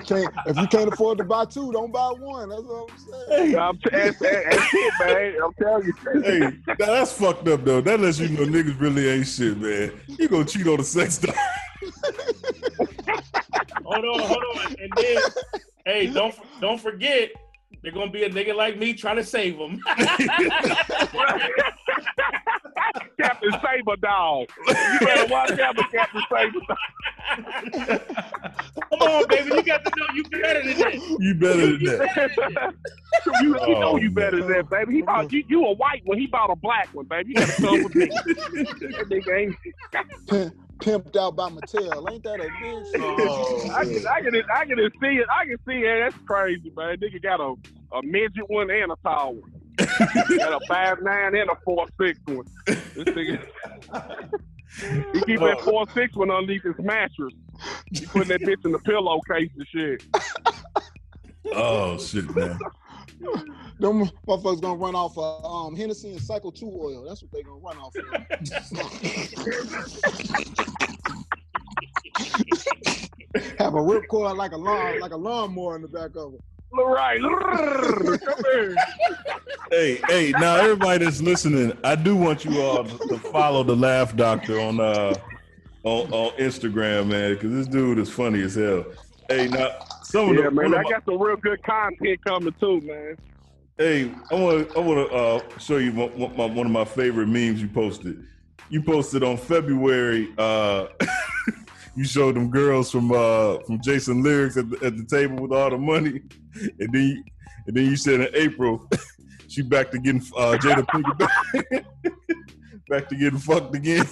Can't, if you can't afford to buy two, don't buy one. That's what I'm saying. I'm t- that's, that's it, man. I'm telling you. Hey, now that's fucked up though. That lets you know niggas really ain't shit, man. You gonna cheat on the sex doll? Hold on, hold on. And then, hey, don't don't forget, they're gonna be a nigga like me trying to save them. Captain Saber dog. You better watch out for Captain Saber dog. Come on, baby, you got to know you better than that. You better than that. you, you oh, know Oh, you better than that, baby. He bought you, you a white one. He bought a black one, baby. You gotta come with me. that nigga ain't. Pimp, pimped out by Mattel. Ain't that a bitch? Oh, I can, I can, I can see it. I can see it. That's crazy, man. Nigga got a, a midget one and a tall one. got a five nine and a four six one. This nigga. He keep that four six one underneath his mattress. He putting that bitch in the pillowcase and shit. Oh shit, man. Them motherfuckers gonna run off of um, Hennessy and Cycle 2 oil. That's what they gonna run off of. Have a ripcord like a lawn, like a lawnmower in the back of it. Right. Hey, hey, now everybody that's listening, I do want you all to to follow the Laff Doctor on uh on, on Instagram, man, because this dude is funny as hell. Hey, now some of Yeah, the man. I my- got some real good content coming too, man. Hey, I want to I want to uh, show you one, one, my, one of my favorite memes you posted. You posted on February. Uh, you showed them girls from uh, from Jason lyrics at the, at the table with all the money, and then you, and then you said in April she back to getting uh, Jada Pinkett back, back to getting fucked again.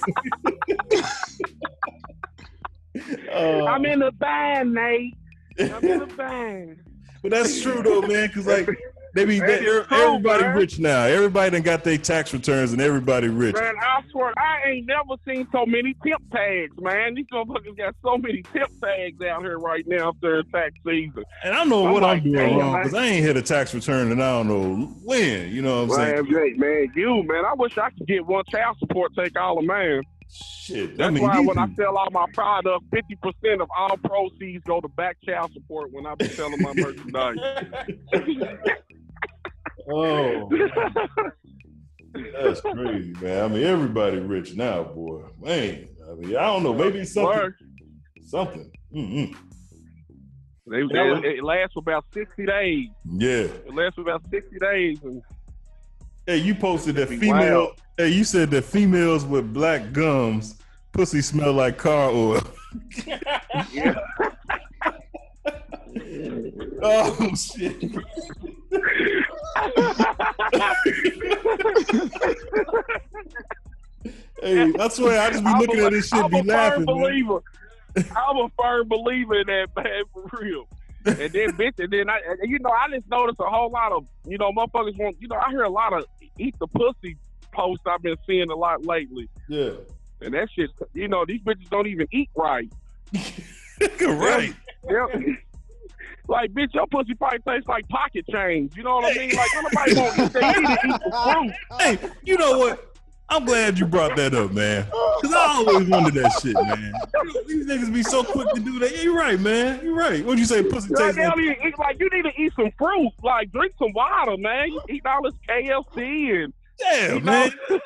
Uh, I'm in the band, Nate. I'm in a band. But that's true though, man. Because like they be they, everybody rich now. Everybody done got their tax returns and everybody rich. Man, I swear, I ain't never seen so many tip tags, man. These motherfuckers got so many tip tags out here right now during tax season. And I know what I'm doing wrong because I ain't hit a tax return and I don't know when. You know what I'm Man, saying? man, man, you, man, I wish I could get one child support take all of mine. Shit, I That's mean, why when I sell all my product, 50% of all proceeds go to back child support when I be selling my merchandise. Oh, that's crazy, man. I mean, everybody rich now, boy. Man, I mean, I don't know. Maybe something. Something. Mm-mm. They, they, it lasts for about 60 days. Yeah. It lasts for about 60 days. And Hey, you posted that female. wild. Hey, you said that females with black gums, pussy smell like car oil. oh shit. hey, I swear, I just be looking a- at this shit, I'm be a laughing. Firm man. believer. I'm a firm believer in that, man, for real. And then, bitch, and then I, and you know, I just noticed a whole lot of, you know, motherfuckers want, you know, I hear a lot of eat the pussy posts I've been seeing a lot lately. Yeah. And that shit, you know, these bitches don't even eat right. right. Yep. Like, bitch, your pussy probably tastes like pocket change. You know what I mean? Like, nobody won't eat that. You need to eat the fruit. Hey, you know what? I'm glad you brought that up, man. Cause I always wondered that shit, man. You These niggas be so quick to do that. Yeah, you're right, man. You're right. What'd you say? Pussy Like, tastes like don't even eat, like, you need to eat some fruit. Like, drink some water, man. You eat all this KFC and. Damn, you man.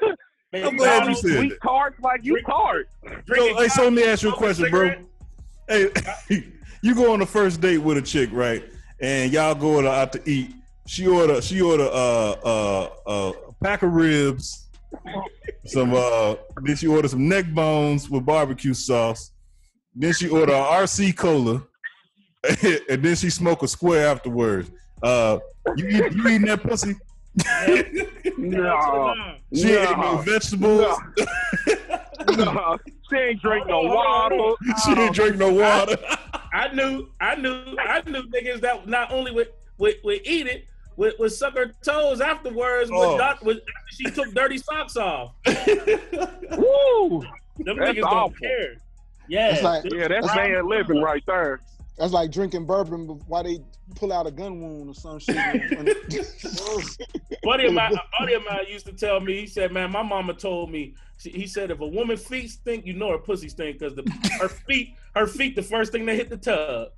Know, I'm glad you said sweet that. tarts like you tart. So, hey, so let me ask you a question, bro. Hey, you go on the first date with a chick, right? And y'all go out to eat. She order, she order uh, uh, uh, a pack of ribs, some uh, then she order some neck bones with barbecue sauce. Then she order a RC cola, and then she smoke a square afterwards. Uh, you eat, you eating that pussy? No. She ain't no vegetables. No. She ain't drink no oh, water. she didn't drink no water. I knew, I knew, I knew niggas that not only would would, would eat it, would, would suck her toes afterwards. Oh. With doc, with, after she took dirty socks off. Woo! Them That's niggas awful. don't care. Yeah, That's like- Yeah, that's That's man living right there. That's like drinking bourbon bef- while they pull out a gun wound or some shit. buddy of mine, a buddy of mine used to tell me. He said, "Man, my mama told me." She, he said, "If a woman's feet stink, you know her pussy stink because the her feet, her feet, the first thing they hit the tub."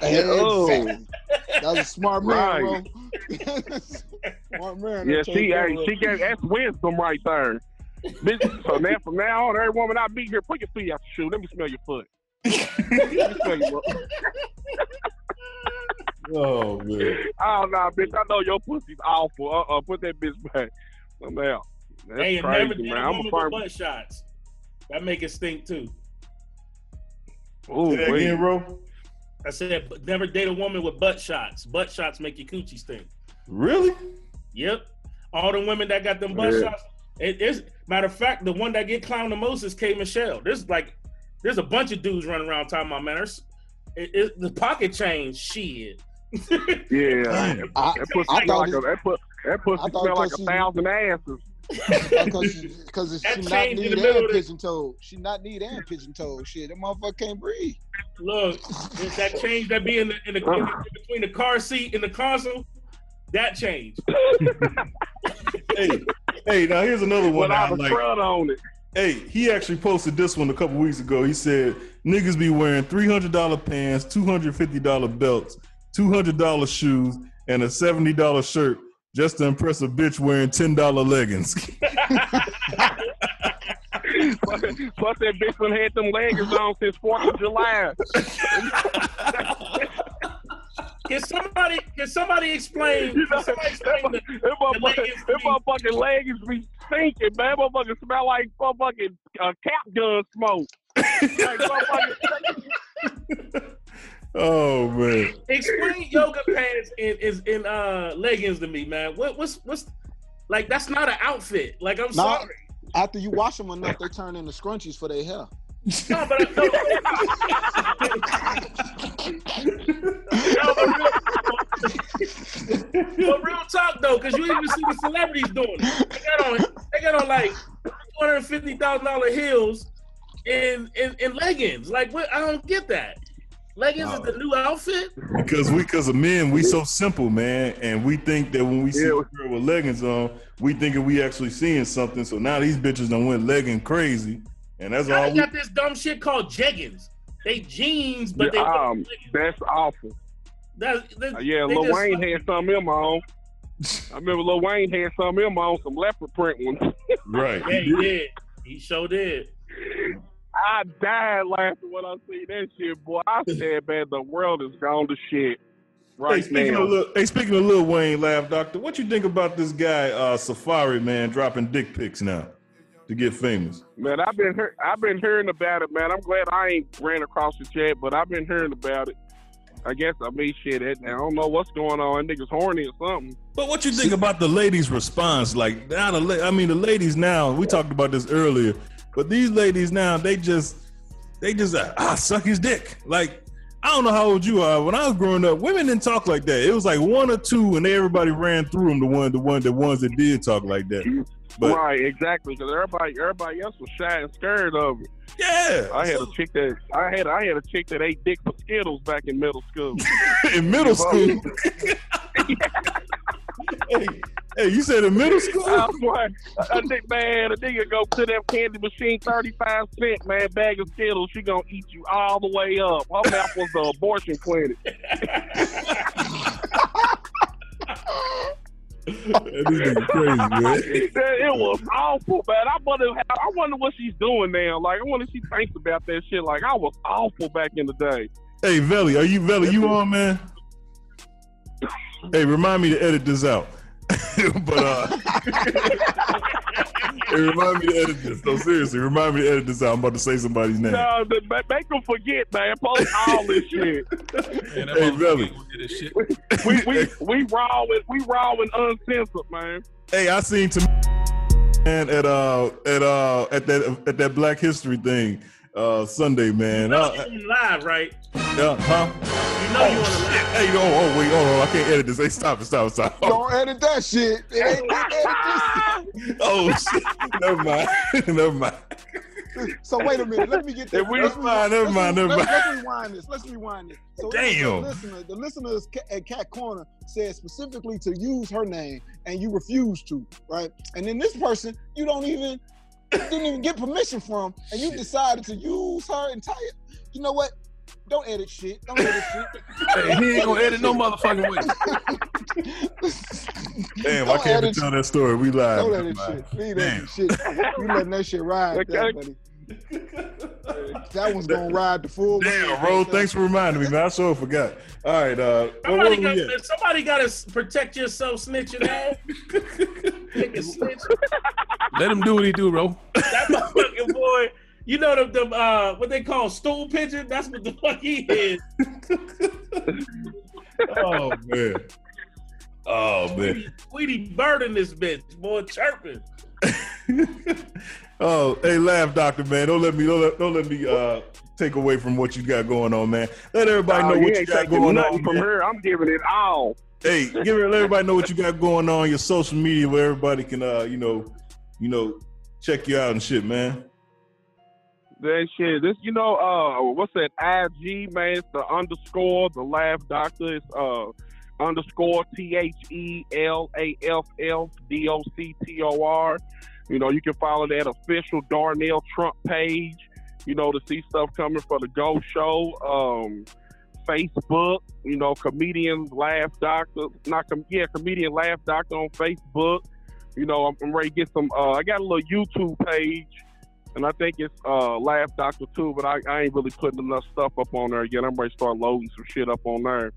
Hey, Oh. that was a smart man, Right. bro. smart man. Yeah, she told hey, she gave that's wisdom right there. So now from now on, every woman I meet here, put your feet out the shoe. Let me smell your foot. Let me smell your foot. Oh man. Oh no, bitch! I know your pussy's awful. Uh, uh put that bitch back. I'm out. That's hey, crazy, man. I'm a woman firm. with butt shots. That make it stink too. Ooh, that again, bro. I said, never date a woman with butt shots. Butt shots make your coochie stink. Really? Yep. All the women that got them butt Yeah. shots. It is matter of fact, the one that get clowned the most is K Michelle. There's like, there's a bunch of dudes running around talking about man. There's, it, it, the pocket change, shit. Yeah, I, that pussy I smell thought like a this- that, pu- that pussy smell like a thousand asses. because because That she not need the middle and pigeon toed. She not need and pigeon toed. Shit, that motherfucker can't breathe. Look, it's that change that be in the, in the in, in between the car seat and the console, that change. Hey, hey, now here's another one. I Without a like. on it. Hey, he actually posted this one a couple weeks ago. He said niggas be wearing three hundred dollar pants, two hundred fifty dollar belts, two hundred dollar shoes, and a seventy dollar shirt just to impress a bitch wearing ten dollar leggings. Plus that bitch done had them leggings on since Fourth of July. Can somebody can somebody explain? You know, Can somebody explain the, Them the motherfucking, leggings them to me? motherfucking leggings be stinking, man. Motherfuckers smell like motherfucking uh, cap gun smoke. like, oh man. Explain yoga pants in is in uh leggings to me, man. What what's what's like that's not an outfit. Like I'm Nah. sorry. After you wash them enough, they turn into scrunchies for their hair. No, but uh, no, no, but real, but real talk though, because you even see the celebrities doing it. They got on, they got on like two hundred fifty thousand dollar heels in, in in leggings. Like, what? I don't get that. Leggings is the new outfit. Because we, because of men, we so simple, man, and we think that when we see a girl with leggings on, we thinking we actually seeing something. So now these bitches done went legging crazy, and that's Now all. they We, got this dumb shit called jeggings. They jeans, but they um, that's awful. that, that, Uh, yeah, they Lil just- Wayne had some of them on. I remember Lil Wayne had some of them on, some leopard print ones. right. Yeah, he did. He sure did. I died laughing when I see that shit, boy. I said, man, the world is gone to shit right hey, speaking now. of Lil, hey, speaking of Lil Wayne, Laff Doctor, what you think about this guy, uh, Safaree man, dropping dick pics now to get famous? Man, I've been hear- I've been hearing about it, man. I'm glad I ain't ran across it yet, but I've been hearing about it. I guess I mean shit. At. I don't know what's going on. Niggas horny or something. But what you think about the ladies' response? Like now, the la- I mean, the ladies now. We talked about this earlier, but these ladies now, they just, they just uh, ah suck his dick. Like I don't know how old you are. When I was growing up, women didn't talk like that. It was like one or two, and everybody ran through them. The one, the one, the ones that did talk like that. But right, exactly. Because everybody, everybody else was shy and scared of it. Yeah, I had a chick that I had. I had a chick that ate dick for Skittles back in middle school. in middle school. hey, hey, you said in middle school? I swear, a, a man, a nigga go to that candy machine, thirty-five cent, man, bag of Skittles. She gonna eat you all the way up. Her mouth was the abortion clinic. That nigga crazy, man. it was awful, man. I wonder, I wonder what she's doing now. Like, I wonder if she thinks about that shit. Like, I was awful back in the day. Hey, Velly, are you Velly? You on, man? Hey, remind me to edit this out. but uh, hey, remind me to edit this. No, seriously, remind me to edit this out. I'm about to say somebody's name. No, the, ma- make them forget, man. Post all this shit. Hey, Velly. we we we raw and we raw and uncensored, man. Hey, I seen Tam man at uh at uh at that at that Black History thing uh Sunday, man. You know Uh, you live, right? yeah, huh? You know you on the live. Hey, oh, oh, wait, oh, oh, I can't edit this. Hey, stop it, stop it, stop. it. Don't edit that shit. It ain't edit this. Oh shit. Never mind. Never mind. So wait a minute. Let me get this. We- let's never mind, never mind, never let's- mind. Let's rewind this. Let's rewind this. So Damn. The listener, the listeners at Kat Corner said specifically to use her name, and you refused to, right? And then this person, you don't even didn't even get permission from, and you decided to use her entire. You know what? Don't edit shit. Don't edit shit. Hey, he ain't gonna edit no motherfucking way. Damn, I Don't can't even edit tell that story. We live. Don't edit shit. Leave Damn. that shit. You letting that shit ride, there, buddy. That one's gonna ride the full. Damn, Ro, thanks for reminding me, man. I sure forgot. All right, uh, where, where Somebody got, at? somebody got to protect yourself, snitching ass. Nigga snitch. Let him do what he do, bro. That motherfucking boy. You know the, the uh what they call stool pigeon? That's what the fuck he is. Oh man. Oh man. Sweetie bird in this bitch, boy, chirping. Oh, hey, laugh, doctor, man. Don't let me don't let, don't let me uh take away from what you got going on, man. Let everybody know you what you got going on. from man. her. I'm giving it all. Hey, give it, let everybody know what you got going on your social media where everybody can uh, you know, you know, check you out and shit, man. That shit. This, you know, uh, what's that? IG man. It's the underscore. The Laff Doctor is uh underscore T H E L A F F D O C T O R. You know, you can follow that official Darnell Trump page. You know, to see stuff coming for the Go Show. Um, Facebook. You know, comedian Laff Doctor. Not com- yeah, comedian Laff Doctor on Facebook. You know, I'm, I'm ready to get some. Uh, I got a little YouTube page and I think it's uh Laff Doctor too, but I, I ain't really putting enough stuff up on there yet. I'm ready to start loading some shit up on there.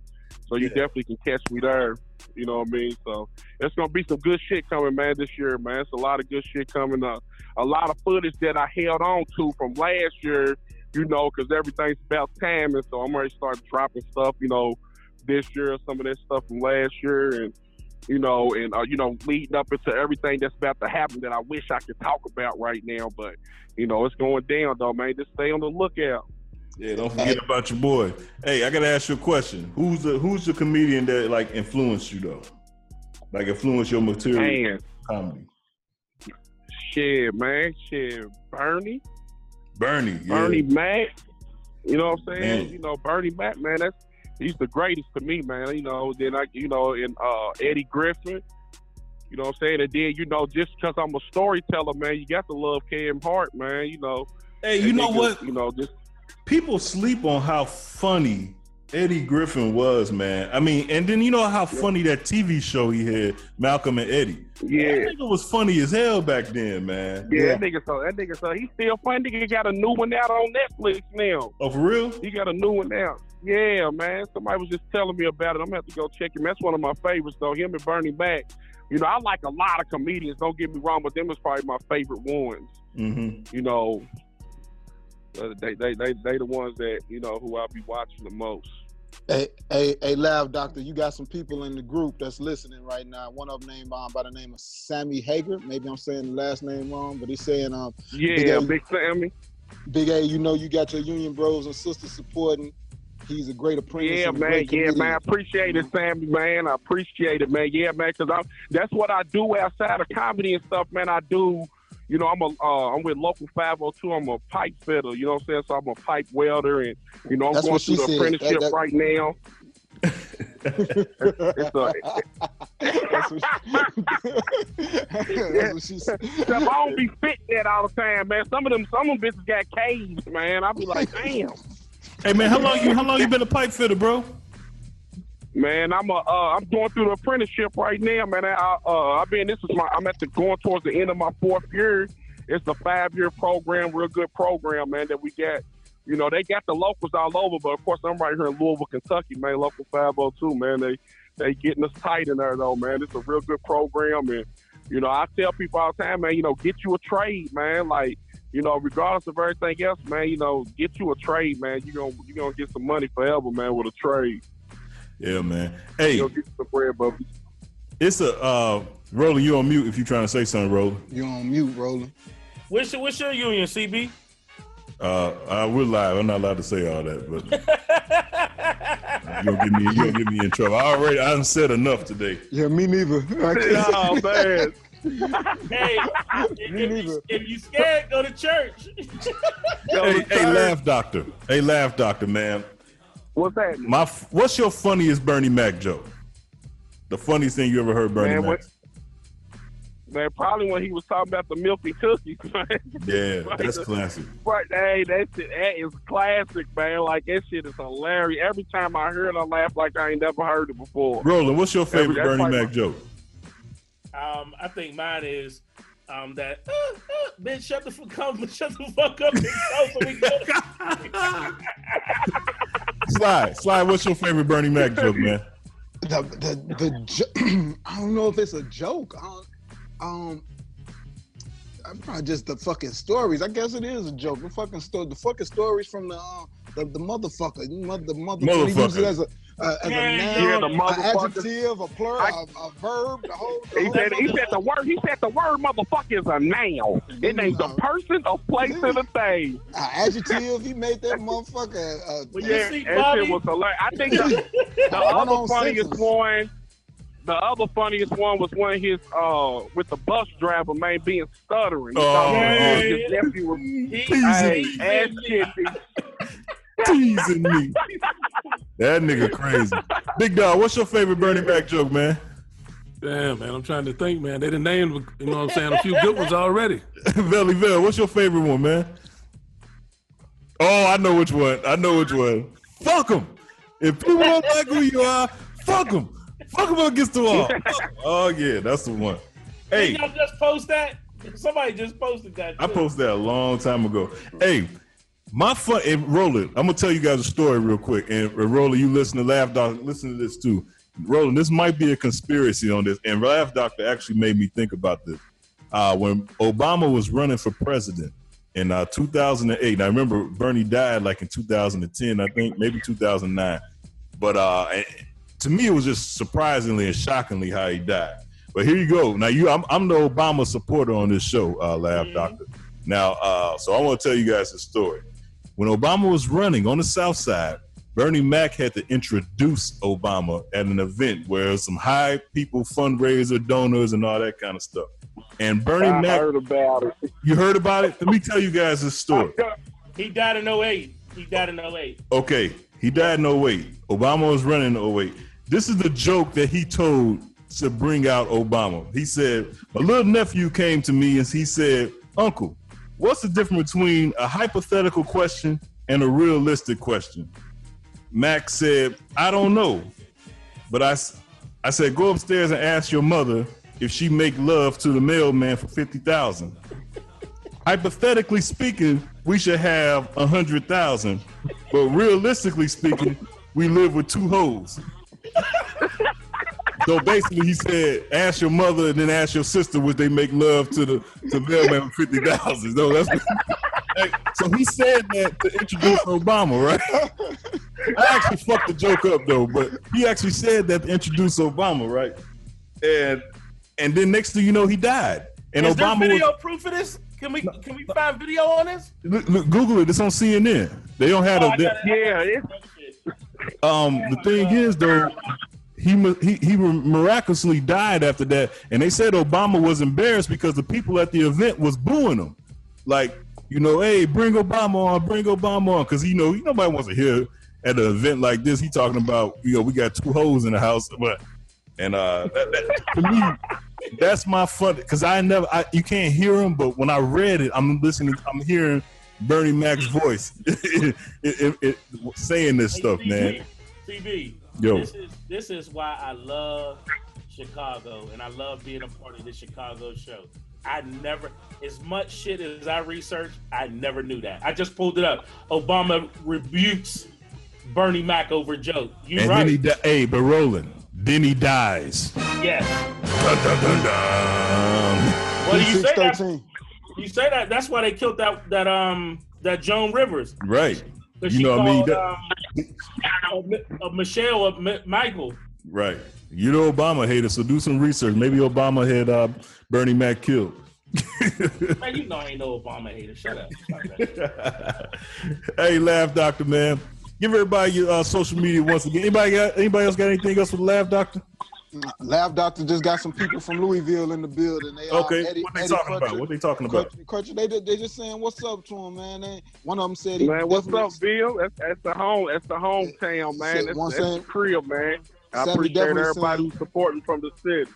So you definitely can catch me there. You know what I mean? So it's gonna be some good shit coming, man, this year, man. It's a lot of good shit coming up. A lot of footage that I held on to from last year, you know, because everything's about timing. So I'm ready to start dropping stuff, you know, this year, some of that stuff from last year, and you know, and uh, you know, leading up into everything that's about to happen that I wish I could talk about right now. But you know, it's going down though, man. Just stay on the lookout. Yeah, don't forget about your boy. Hey, I gotta ask you a question. Who's the Who's the comedian that like influenced you though? Like influenced your material Man. comedy? Shit, man. Shit, Bernie. Bernie. Yeah. Bernie Mac. You know what I'm saying? Man. You know, Bernie Mac, man, that's he's the greatest to me, man. You know, then I you know, and uh Eddie Griffin. You know what I'm saying? And then, you know, just because I'm a storyteller, man, you got to love Cam Hart, man, you know. Hey, you And know niggas, what? You know, just People sleep on how funny Eddie Griffin was, man. I mean, and then you know how funny that TV show he had, Malcolm and Eddie. Yeah. that nigga was funny as hell back then, man. yeah, that nigga so that nigga so he's still funny. Nigga got a new one out on Netflix now. Oh, for real? He got a new one out. Yeah, man. Somebody was just telling me about it. I'm gonna have to go check him. That's one of my favorites though. Him and Bernie Mac. You know, I like a lot of comedians. Don't get me wrong, but them is probably my favorite ones. Mm-hmm. You know, uh, they they they they the ones that you know who I'll be watching the most. Hey, hey, hey, Laff Doctor, you got some people in the group that's listening right now. One of them named um, by the name of Sammy Hager. Maybe I'm saying the last name wrong, but he's saying um Yeah, A, Big Sammy. Big A, you know you got your union bros and sisters supporting. He's a great apprentice. Yeah, man. Yeah, comedian. man. I appreciate it, Sammy, man. I appreciate it, man. Yeah, man. Because that's what I do outside of comedy and stuff, man. I do. You know, I'm a uh, I'm with local 502. I'm a pipe fitter. You know what I'm saying? So I'm a pipe welder, and you know I'm That's going through the said. apprenticeship That- that- right now. it's a, That's what That's what she said. I don't be fitting that all the time, man. Some of them, some of them bitches got caves, man. I be like, damn. Hey man, how long you how long you been a pipe fitter, bro? Man, I'm a, uh, I'm going through the apprenticeship right now, man. I, uh, I've been. This is my. I'm at the going towards the end of my fourth year. It's a five year program, real good program, man. That we got. You know, they got the locals all over, but of course, I'm right here in Louisville, Kentucky, man. Local 502, man. They they getting us tight in there, though, man. It's a real good program, and you know, I tell people all the time, man. You know, get you a trade, man. Like, you know, regardless of everything else, man. You know, get you a trade, man. You gonna you gonna get some money forever, man, with a trade. Yeah, man. Hey, You get some bread, Bubby. it's a uh Roland, you on mute if you're trying to say something, Roland. You on mute, Roland. What's your, what's your union, CB? Uh, uh we're live. I'm not allowed to say all that, but you'll get me you'll get me in trouble. I already I done said enough today. Yeah, me neither. I can't- Oh man. hey, if, you, if you scared, go to church. Hey, hey, Laff Doctor. Hey, Laff Doctor, man. What's that? My what's your funniest Bernie Mac joke? The funniest thing you ever heard Bernie Man, Mac? what- Man, probably when he was talking about the milky cookies, man. Yeah, Like that's the- classic. Right, hey, that shit that is classic, man. Like that shit is hilarious. Every time I hear it, I laugh like I ain't never heard it before. Roland, what's your favorite Every- Bernie like Mac joke? Um, I think mine is um that uh, uh, bitch shut the fuck up, shut the fuck up and go so we go. Slide, slide. What's your favorite Bernie Mac joke, man? the the the jo- I don't know if it's a joke. Um, I'm probably just the fucking stories. I guess it is a joke. The fucking story, the fucking stories from the uh, the, the motherfucker, the mother, the mother, he uses it as a uh, as a Yeah, noun, the an adjective, a plural, a, a verb, the whole. The He whole said, he said the word. He said the word motherfucker is a noun. It ain't the person, a place, and a thing. uh, adjective. He made that motherfucker. Uh, But yeah, that shit was hilarious. I think the, the other on funniest sentence. one, the other funniest one was when his uh with the bus driver man being stuttering. Oh, thought yeah. his nephew was Teasing. hey, ass kissing. Teasing me. That nigga crazy. Big Dawg, what's your favorite Bernie Mac joke, man? Damn, man, I'm trying to think, man. They done named, you know what I'm saying, a few good ones already. Velly Vel, what's your favorite one, man? Oh, I know which one. I know which one. Fuck them. If people don't like who you are, fuck them. Fuck them against the wall. Fuck 'em. Oh yeah, that's the one. Hey, Did y'all just post that? Somebody just posted that. I posted that a long time ago. Hey, my fun. And Roland, I'm gonna tell you guys a story real quick. And Roland, you listen to Laff Doctor. Listen to this too. Roland, this might be a conspiracy on this. And Laff Doctor actually made me think about this. Uh, when Obama was running for president in uh, 2008, I remember Bernie died like in 2010, I think, maybe 2009. But uh, to me, it was just surprisingly and shockingly how he died. But here you go. Now you, I'm, I'm the Obama supporter on this show, uh, Laff Doctor. Now, uh, so I want to tell you guys a story. When Obama was running on the South Side, Bernie Mac had to introduce Obama at an event where some high people, fundraiser, donors, and all that kind of stuff. And Bernie I Mac, heard about it. you heard about it? Let me tell you guys this story. He died in 08. He died in 08. Okay, he died in 08. Obama was running in 08. This is the joke that he told to bring out Obama. He said, My little nephew came to me and he said, Uncle, what's the difference between a hypothetical question and a realistic question? Max said, I don't know. But I, I said, go upstairs and ask your mother if she make love to the mailman for 50,000. Hypothetically speaking, we should have a hundred thousand, but realistically speaking, we live with two hoes. so basically, he said, "Ask your mother and then ask your sister would they make love to the to the mailman for fifty thousand. No, that's Hey, so he said that to introduce Obama, right? I actually fucked the joke up though, but he actually said that to introduce Obama, right? And and then next thing you know, he died. And Is Obama there was, video proof of this? Can we can we find video on this? Look, look, Google it. It's on CNN. They don't have Oh, I the. Yeah, Um, the thing is though, he he he miraculously died after that, and they said Obama was embarrassed because the people at the event was booing him, like you know, hey, bring Obama on, bring Obama on, because you know nobody wants to hear at an event like this. He talking about you know we got two hoes in the house, but and uh, that, that, to me, that's my fun because I never I, you can't hear him, but when I read it, I'm listening, I'm hearing Bernie Mac's voice. It, it, it, saying this stuff, man. CB, Yo. this is this is why I love Chicago and I love being a part of the Chicago show. I never, as much shit as I researched, I never knew that. I just pulled it up. Obama rebukes Bernie Mac over joke. You and right? then he di- hey, but Roland, then he dies. yes. Dun, dun, dun, dun. Well, you say that. You say that. That's why they killed that that um that Joan Rivers. Right. You know what I mean? That- um, Michelle, Mi- Michael. right. You know Obama hater, so do some research. Maybe Obama had uh, Bernie Mac killed. Man, you know I ain't no Obama hater. Shut up. Hey, Laff Doctor, man. Give everybody your uh, social media once again. Anybody got anybody else got anything else for the Laff Doctor? Laff Doctor just got some people from Louisville in the building. They, uh, Okay. Eddie- what they Eddie talking about? Crutcher- What they talking about? Crutcher, Crutcher, they they just saying what's up to him, man. They, one of them said he man. What's up, Bill? That's that's the home. That's the hometown, man. Said That's, one that's the crib, man. I Sammy appreciate definitely everybody saying- who's supporting from the city.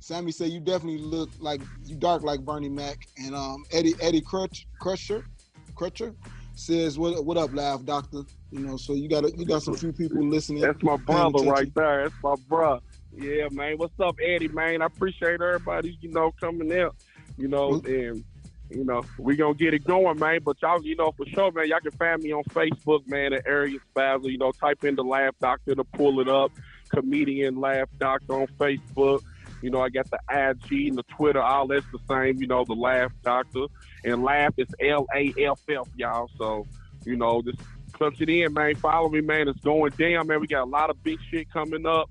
Sammy said you definitely look like you dark like Bernie Mac, and um Eddie Eddie Crutch, Crusher, Crutcher says what what up, Laff Doctor? You know, so you got a, you got some few people listening. That's my brother right there. That's my brother. Yeah, man. What's up, Eddie, man? I appreciate everybody, you know, coming out. You know, and you know, we gonna get it going, man. But y'all, you know, for sure, man, y'all can find me on Facebook, man, at Ayreist Bizor. You know, type in the Laff Doctor to pull it up. Comedian Laff Doctor on Facebook. You know, I got the IG and the Twitter, all that's the same, you know, the Laff Doctor. And Laugh is L A F F, y'all. So, you know, just punch it in, man. Follow me, man. It's going down, man. We got a lot of big shit coming up.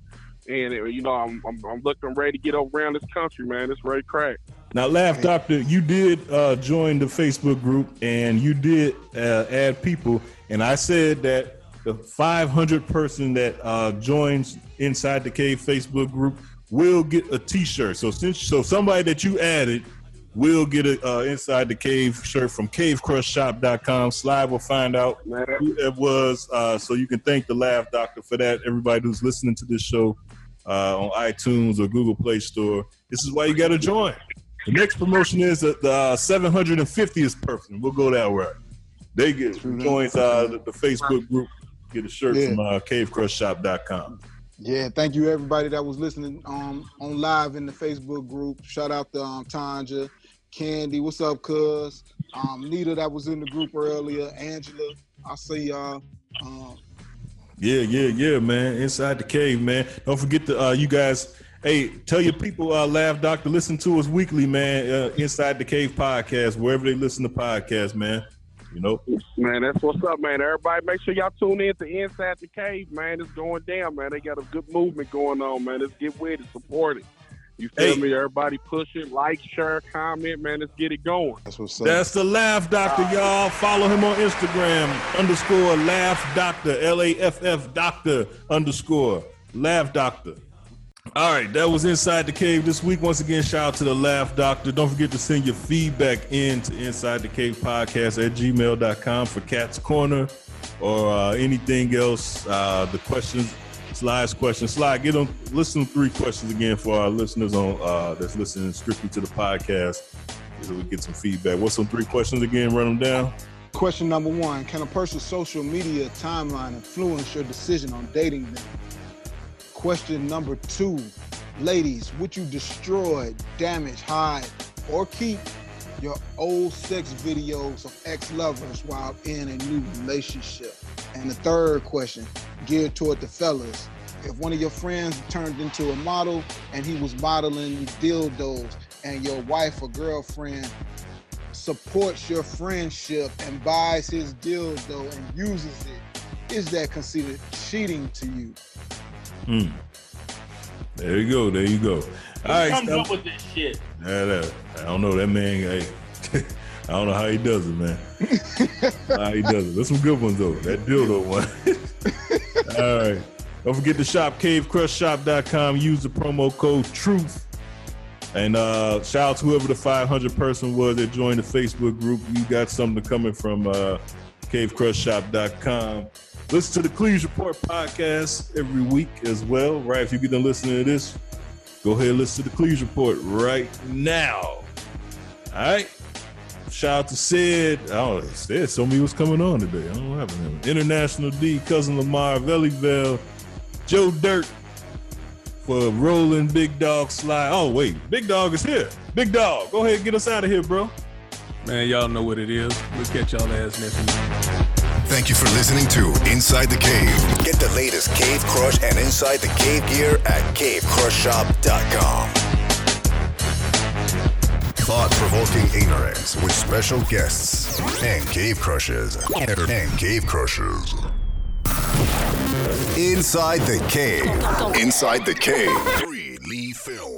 And, uh, you know, I'm, I'm, I'm looking ready to get around this country, man. It's ready crack. Now, Laff Doctor, you did uh, join the Facebook group and you did uh, add people, and I said that the 500 person that uh, joins inside the cave Facebook group will get a T-shirt. So since so somebody that you added will get a uh, inside the cave shirt from CaveCrushShop.com. Slide will find out who it was, uh, so you can thank the Laff Doctor for that. Everybody who's listening to this show uh, on iTunes or Google Play Store, this is why you got to join. The next promotion is the, the uh, 750th person. We'll go that way. They get joins uh, the, the Facebook group, get a shirt Yeah. from uh, CaveCrushShop.com. Yeah, thank you everybody that was listening um on live in the Facebook group. Shout out to um Tanja, Candy, what's up, cuz? Um Nita that was in the group earlier, Angela. I see y'all. Um Yeah, yeah, yeah, man. Inside the cave, man. Don't forget to uh, you guys. Hey, tell your people, uh, Laff Doctor, listen to us weekly, man. Uh, Inside the Cave podcast, wherever they listen to podcasts, man. You know, Man, that's what's up, man. Everybody, make sure y'all tune in to Inside the Cave, man. It's going down, man. They got a good movement going on, man. Let's get with it, support it. You feel Hey. me? Everybody push it, like, share, comment, man. Let's get it going. That's what's up. That's the Laff Doctor, y'all. Follow him on Instagram underscore Laff Doctor L A F F Doctor underscore Laff Doctor. All right, that was Inside the Cave this week. Once again, shout out to the Laff Doctor. Don't forget to send your feedback in to Inside the Cave Podcast at gmail.com for Kat's Corner or uh, anything else. Uh, the questions, Sly's question. Sly, get them. listen to three questions again for our listeners on uh, that's listening strictly to the podcast so we get some feedback. What's some three questions again? Run them down. Question number one Can a person's social media timeline influence your decision on dating them? Question number two Ladies, would you destroy, damage, hide, or keep your old sex videos of ex lovers while in a new relationship? And the third question, geared toward the fellas. If one of your friends turned into a model and he was modeling dildos, and your wife or girlfriend supports your friendship and buys his dildo and uses it, is that considered cheating to you? Hmm. There you go. There you go. All right. comes stop- up with this shit? Yeah, that, I don't know that man. Hey, I don't know how he does it, man. how he does it. There's some good ones though. That dildo one. All right. Don't forget to shop cavecrushshop.com. Use the promo code Truth. And uh, shout out to whoever the 500 person was that joined the Facebook group. You got something coming from uh, cavecrushshop.com. Listen to the Cleves Report podcast every week as well, right? If you get getting listening to this, go ahead and listen to the Cleves Report right now. All right. Shout out to Sid. Oh. Sid told me what's coming on today. I don't to him. International D, Cousin Lamar, Valleyville, Joe Dirt for rolling Big Dawg Slide. Oh, wait. Big Dawg is here. Big Dawg, go ahead and get us out of here, bro. Man, y'all know what it is. We'll catch y'all ass next week. Thank you for listening to Inside the Cave. Get the latest Cave Crush and Inside the Cave gear at cavecrushshop.com. Thought provoking ignorance with special guests and cave crushes. And cave crushes. Inside the Cave. Inside the Cave.